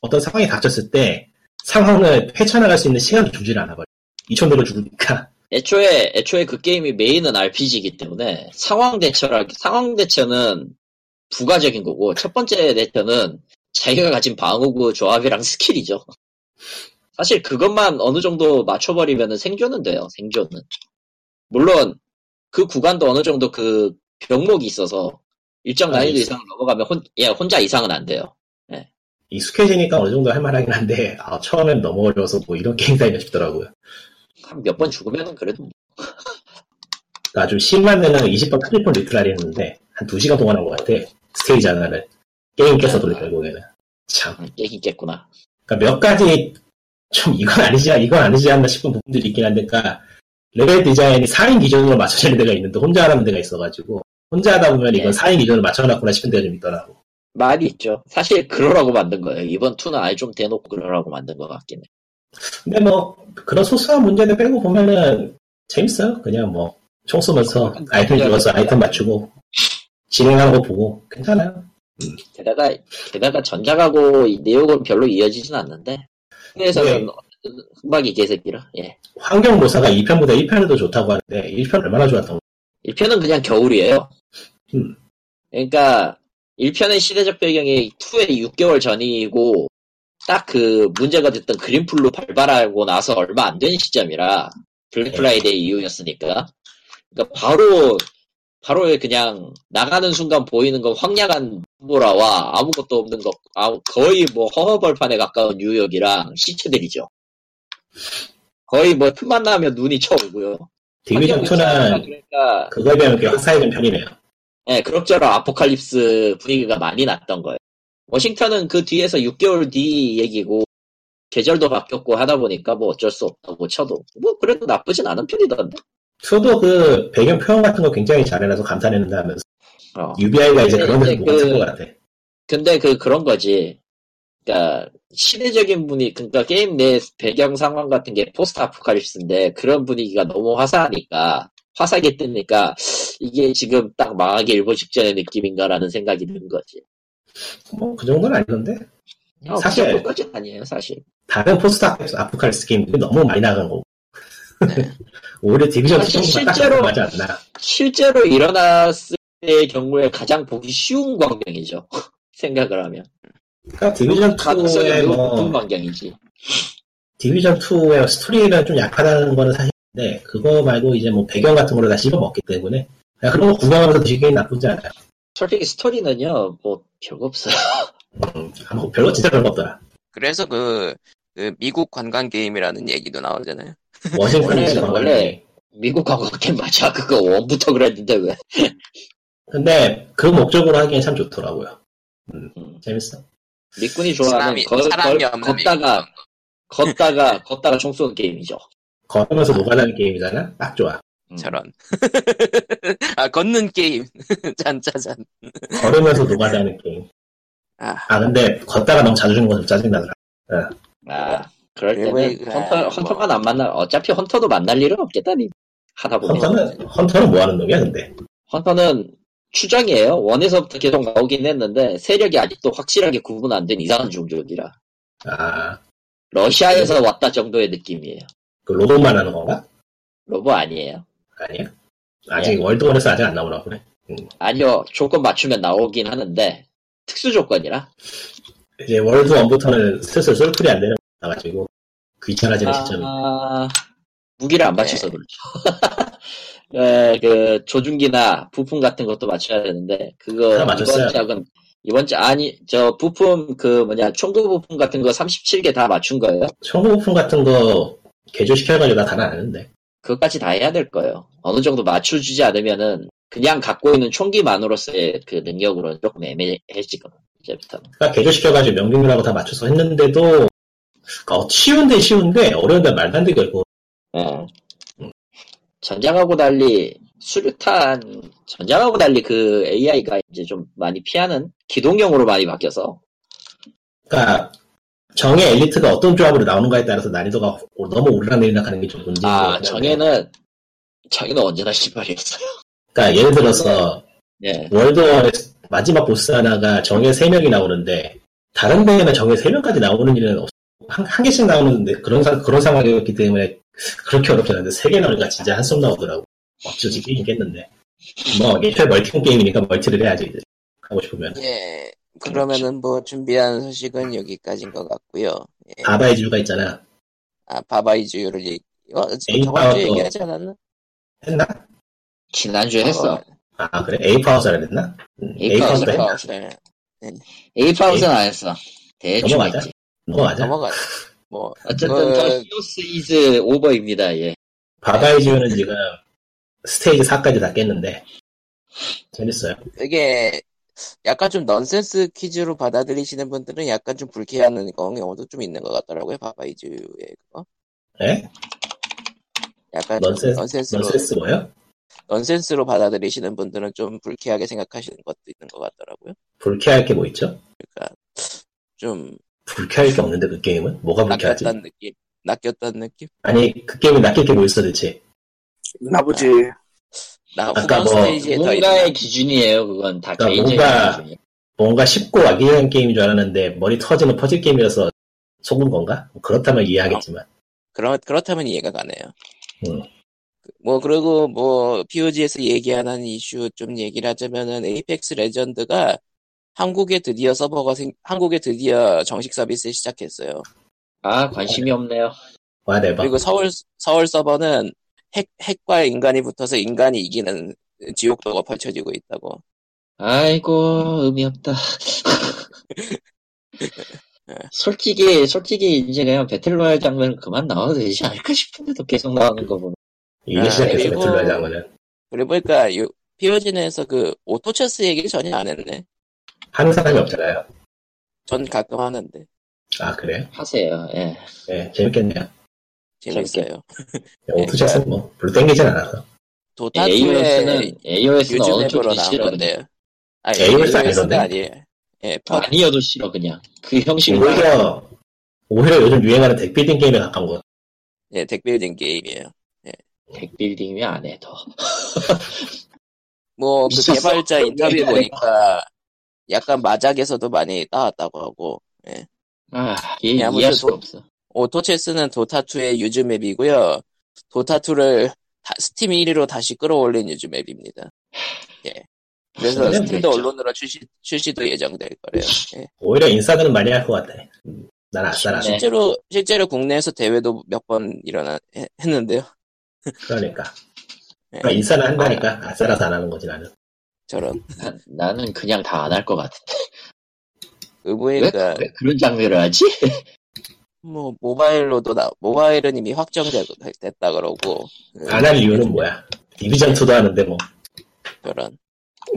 어떤 상황이 닥쳤을 때 상황을 헤쳐나갈 수 있는 시간도 주질 않아 버려. 2천대로 죽으니까. 애초에 애초에 그 게임이 메인은 RPG이기 때문에 상황 대처라 상황 대처는 부가적인 거고 첫 번째 대처는 자기가 가진 방어구 조합이랑 skill이죠. 사실 그것만 어느 정도 맞춰버리면 생존은 돼요. 생존은 물론 그 구간도 어느 정도 그 병목이 있어서 일정 아, 난이도 있어. 이상을 넘어가면 혼, 예, 혼자 이상은 안 돼요. 익숙해지니까 어느 정도 할만하긴 한데, 아, 처음엔 너무 어려워서 뭐 이런 게임 다 있나 싶더라고요. 한 몇 번 죽으면은 그래도 좀 심한 데는 20번 30번 retry 했는데, 한 2시간 동안 한 것 같아. 스테이지 하나를. 게임 깨서 돌려, 결국에는. 참. 음, 깨긴 깼구나. 그러니까 몇 가지 좀 이건 아니지, 이건 아니지 않나 싶은 부분들이 있긴 한데, 그러니까 레벨 디자인이 4인 기준으로 맞춰지는 데가 있는데 혼자 하는 데가 있어가지고 혼자 하다 보면 이건 네. 4인 기준으로 맞춰놨구나 싶은 데가 좀 있더라고. 많이 있죠. 사실 그러라고 만든 거예요. 이번 2는 아예 좀 대놓고 그러라고 만든 것 같긴 해. 근데 뭐 그런 소소한 문제들 빼고 보면은 재밌어요. 그냥 뭐 총 쏘면서 아이템 주어서 아이템 맞추고 진행하는 거 보고 괜찮아요. 게다가 게다가 전작하고 이 내용은 별로 이어지진 않는데 그래서는 흑막이 개새끼라. 예. 환경 모사가 2편보다 1편이 더 좋다고 하는데 1편 얼마나 좋았던 거 1편은 그냥 겨울이에요. 음. 그러니까 1편의 시대적 배경이 2의 6개월 전이고 딱 그 문제가 됐던 Green Flu 발발하고 나서 얼마 안 된 시점이라 Black Friday 이후였으니까 그러니까 바로 바로 그냥 나가는 순간 보이는 건 황량한 모라와 아무것도 없는 것 아, 거의 뭐 허허벌판에 가까운 뉴욕이랑 시체들이죠. 거의 뭐 틈만 나면 눈이 쳐오고요. Division 2는 그러니까 그거에 비하면 꽤 화사해진 편이네요. 예, 그럭저럭 apocalypse 분위기가 많이 났던 거예요. 워싱턴은 그 뒤에서 6개월 뒤 얘기고, 계절도 바뀌었고 하다 보니까 뭐 어쩔 수 없다고 쳐도, 뭐 그래도 나쁘진 않은 편이던데. 2도 그 배경 표현 같은 거 굉장히 잘해놔서 감탄했는데 하면서 어. UBI가 이제 그런 데서 이제 못 찾은 그- 것 같아. 근데 그, 그런 거지. 그니까, 시대적인 분위, 그니까 게임 내 배경 상황 같은 게 포스트 아포칼립스인데, 그런 분위기가 너무 화사하니까, 화사하게 뜨니까, 이게 지금 딱 망하기 일보 직전의 느낌인가라는 생각이 든 거지. 뭐 그 정도는 아니던데 어, 사실- 그 정도까지는 아니에요, 사실. 다른 post apocalypse 게임들이 너무 많이 나간 거고 오히려 Division 2 사실 정도가 딱 실제로- 맞지 않나 실제로 일어났을 때의 경우에 가장 보기 쉬운 광경이죠. 생각을 하면. 그러니까 Division 가능성이 2의 매우 높은 뭐 광경이지. Division 2의 스토리가 좀 약하다는 거는 사실인데 그거 말고 이제 뭐 배경 같은 거를 다 씹어먹기 때문에 그냥 그런 거 구경하면서 드시기엔 나쁘지 않아요 솔직히 스토리는요, 뭐, 별거 없어요. 음, 뭐 별거 진짜 별거 없더라 그래서 그, 그 미국 관광 게임이라는 얘기도 나오잖아요. 원래- 원래- 원래 미국 관광객 맞아. 그거 원부터 그랬는데 왜. 근데 그 목적으로 하기엔 참 좋더라고요 음. 재밌어 미군이 좋아하는 사람이, 걸, 사람이 걸, 없는 걷다가, 걷다가, 걷다가 총 쏘는 게임이죠. 걸으면서 노가다는 게임이잖아 딱 좋아 음. 저런. 아, 걷는 게임. 짠짜잔. 걸으면서 노가다는 게임 아, 아 근데 걷다가 너무 자주 주는 건좀 짜증나더라 아, 그럴 때는 그리고 헌터, 뭐- 헌터만 안 만날, 어차피 헌터도 만날 일은 없겠다니. 하다 보면. 헌터는 헌터는 뭐 하는 놈이야 근데 헌터는 추정이에요. 원에서부터 계속 나오긴 했는데 세력이 아직도 확실하게 구분 안 된 이상한 종족이라 아 러시아에서 왔다 정도의 느낌이에요. 그 로봇만 하는 건가? 로보 아니에요. 아니야? 아직 월드원에서 아직 안 나오나 보네. 아니요 조건 맞추면 나오긴 하는데 특수 조건이라. 이제 월드원부터는 슬슬 솔플이 안 되는 거 나가지고 귀찮아지는 시점이. 아, 무기를 안 맞춰서 그렇죠. 에, 그 조준기나 부품 같은 것도 맞춰야 되는데 그거. 이번 작은 이번 작 아니 저 부품 그 뭐냐 총구 부품 같은 거 37개 다 맞춘 거예요. 청구부품 같은 거 개조시켜가지고 나 다는 아는데. 그것까지 다 해야 될 거예요. 어느 정도 맞춰주지 않으면은 그냥 갖고 있는 총기만으로서의 그 능력으로는 조금 애매해지거든. 이제부터는. 그러니까 개조시켜가지고 명중률하고 다 맞춰서 했는데도 그러니까 어, 쉬운데 쉬운데 어려운데 말도 안 되게 고 예. 전장하고 달리 수류탄 전장하고 달리 그 AI가 이제 좀 많이 피하는 기동형으로 많이 바뀌어서 그러니까 정의 엘리트가 어떤 조합으로 나오는가에 따라서 난이도가 너무 오르락내리락 하는 게 좀 문제인 것 아. 정에는 정에는 언제나 시발이었어요. 그러니까 예를 들어서 예. 월드원의 마지막 보스 하나가 정의 3명이 나오는데 다른 데에는 정의 3명까지 나오는 일은 없 한, 한 개씩 나오는데 그런 상 그런 상황이었기 때문에 그렇게 어렵지 않은데 세개 나오니까 진짜 한숨 나오더라고. 어쩌지 게임겠는데. 뭐 일회 멀티콘 게임이니까 멀티를 해야지 이제 하고 싶으면. 예. 그러면은 뭐 준비한 소식은 여기까지인 것 같고요. 예. 바바의 주가 있잖아. 아 바바이즈유를 얘기. 어, 에이, 저번 주에 파워도- 얘기하지 않았나? 했나? 지난주에 했어. 아 그래? 에이파우스라 그랬나? 음, 에이파우스 했나? 했나? 네. 에이파우스는 안 했어. 대충 넘어가자. 했지. 넘어가자. 넘어가. 뭐 어쨌든 그- The 히오스 is over입니다. 예. Baba Is You는 지금 스테이지 4까지 다 깼는데 재밌어요. 이게 약간 좀 넌센스 퀴즈로 받아들이시는 분들은 약간 좀 불쾌한 경우도 좀 있는 것 같더라고요. Baba Is You 그거. 예? 약간 좀 넌센스, 넌센스로 넌센스 뭐요? 넌센스로 받아들이시는 분들은 좀 불쾌하게 생각하시는 것도 있는 것 같더라고요. 불쾌할 게 뭐 있죠? 그러니까 좀 불쾌할 게 없는데 그 게임은? 뭐가 불쾌하지? 낚였다는 느낌, 낚였다는 느낌. 아니 그 게임이 낚일 게 뭐 있어 대체? 나보지. 나 아까 뭐 뭔가의 기준이에요. 그건 다 그러니까 뭔가- 기준이에요. 뭔가 쉽고 아기자기한 게임인 줄 알았는데 머리 터지는 퍼즐 게임이어서 속은 건가? 뭐 그렇다면 이해하겠지만 그렇 그렇다면 이해가 가네요. 음. 뭐 그리고 뭐 POG에서 얘기하는 이슈 좀 얘기를 하자면은 에이펙스 레전드가 한국에 드디어 서버가 생 한국에 드디어 정식 서비스 시작했어요. 아 관심이 없네요. 와 대박. 그리고 서울 서울 서버는 핵 핵과 인간이 붙어서 인간이 이기는 지옥도가 펼쳐지고 있다고. 아이고 의미 없다. 솔직히 솔직히 이제 그냥 배틀로얄 장면 그만 나와도 되지 않을까 싶은데도 계속 나오는 거 보면 이제 아, 시작했어 그리고- 배틀로얄 장면은 그리고 보니까 요 POG에서 그 오토체스 얘기를 전혀 안 했네. 하는 사람이 없잖아요. 전 가끔 하는데 아 그래요? 하세요. 예. 네 재밌겠네요. 재밌어요. 오토체스는 뭐 별로 땡기진 않아서. 도타 2의 AOS는 어느 앱으로 쪽이 나온 싫어 그냥. 건데요. 아니, AOS 아니던데? 아니에요. 예, 퍼, 아니어도 싫어 그냥 그 형식으로 오히려 오히려 요즘 유행하는 덱빌딩 게임에 가까운 거. 예, deck building 게임이에요. deck building이 안 해 더. 뭐, 그? 개발자 인터뷰. 보니까 약간 마작에서도 많이 따왔다고 하고, 아 예, 이해, 아무튼 이해할 수가 도- 없어. 오토체스는 도타2의 유즈 맵이고요. Dota2를 Steam 1위로 다시 끌어올린 use map입니다. 예. 그래서 standalone으로 출시, 출시도 예정될 거래요. 예. 오히려 인싸들은 많이 할 것 같아. 음, 난 아싸라. 네. 실제로, 실제로 국내에서 대회도 몇 번 일어나, 해- 했는데요. 그러니까. 예. 그러니까 인싸는 한다니까 아싸라서 안 하는 거지 나는. 저런. 나, 나는 그냥 다 안 할 것 같은데 왜, 의부니까 왜 그런 장르를 하지? 뭐 모바일로도 나 모바일은 이미 확정됐다 그러고 그, 안할 이유는 뭐야? 디비전 2도 하는데 뭐 저런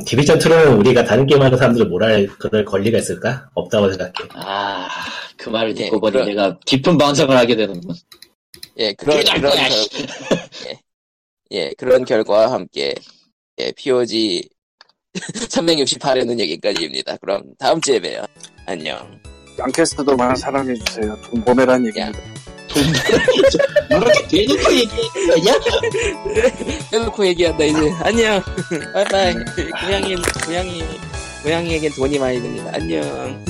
디비전 2는 우리가 다른 게임 하는 사람들을 뭐랄 그럴 권리가 있을까? 없다고 생각해. 아 그 말을 듣고 예, 보니 그럼- 내가 깊은 반성을 하게 되는군. 예 그런 그런 거야, 결, 예, 예 그런 결과와 함께 예 POG 368회는 여기까지입니다. 그럼 다음 주에 봬요. 안녕. 양캐스트도 많이 사랑해주세요. 돈 보내란 야 얘기입니다. 이렇게 대놓고 얘기하는 거냐? 해놓고 얘기한다 이제 안녕. 바이바이. 고양이 고양이 고양이에겐 돈이 많이 듭니다. 안녕.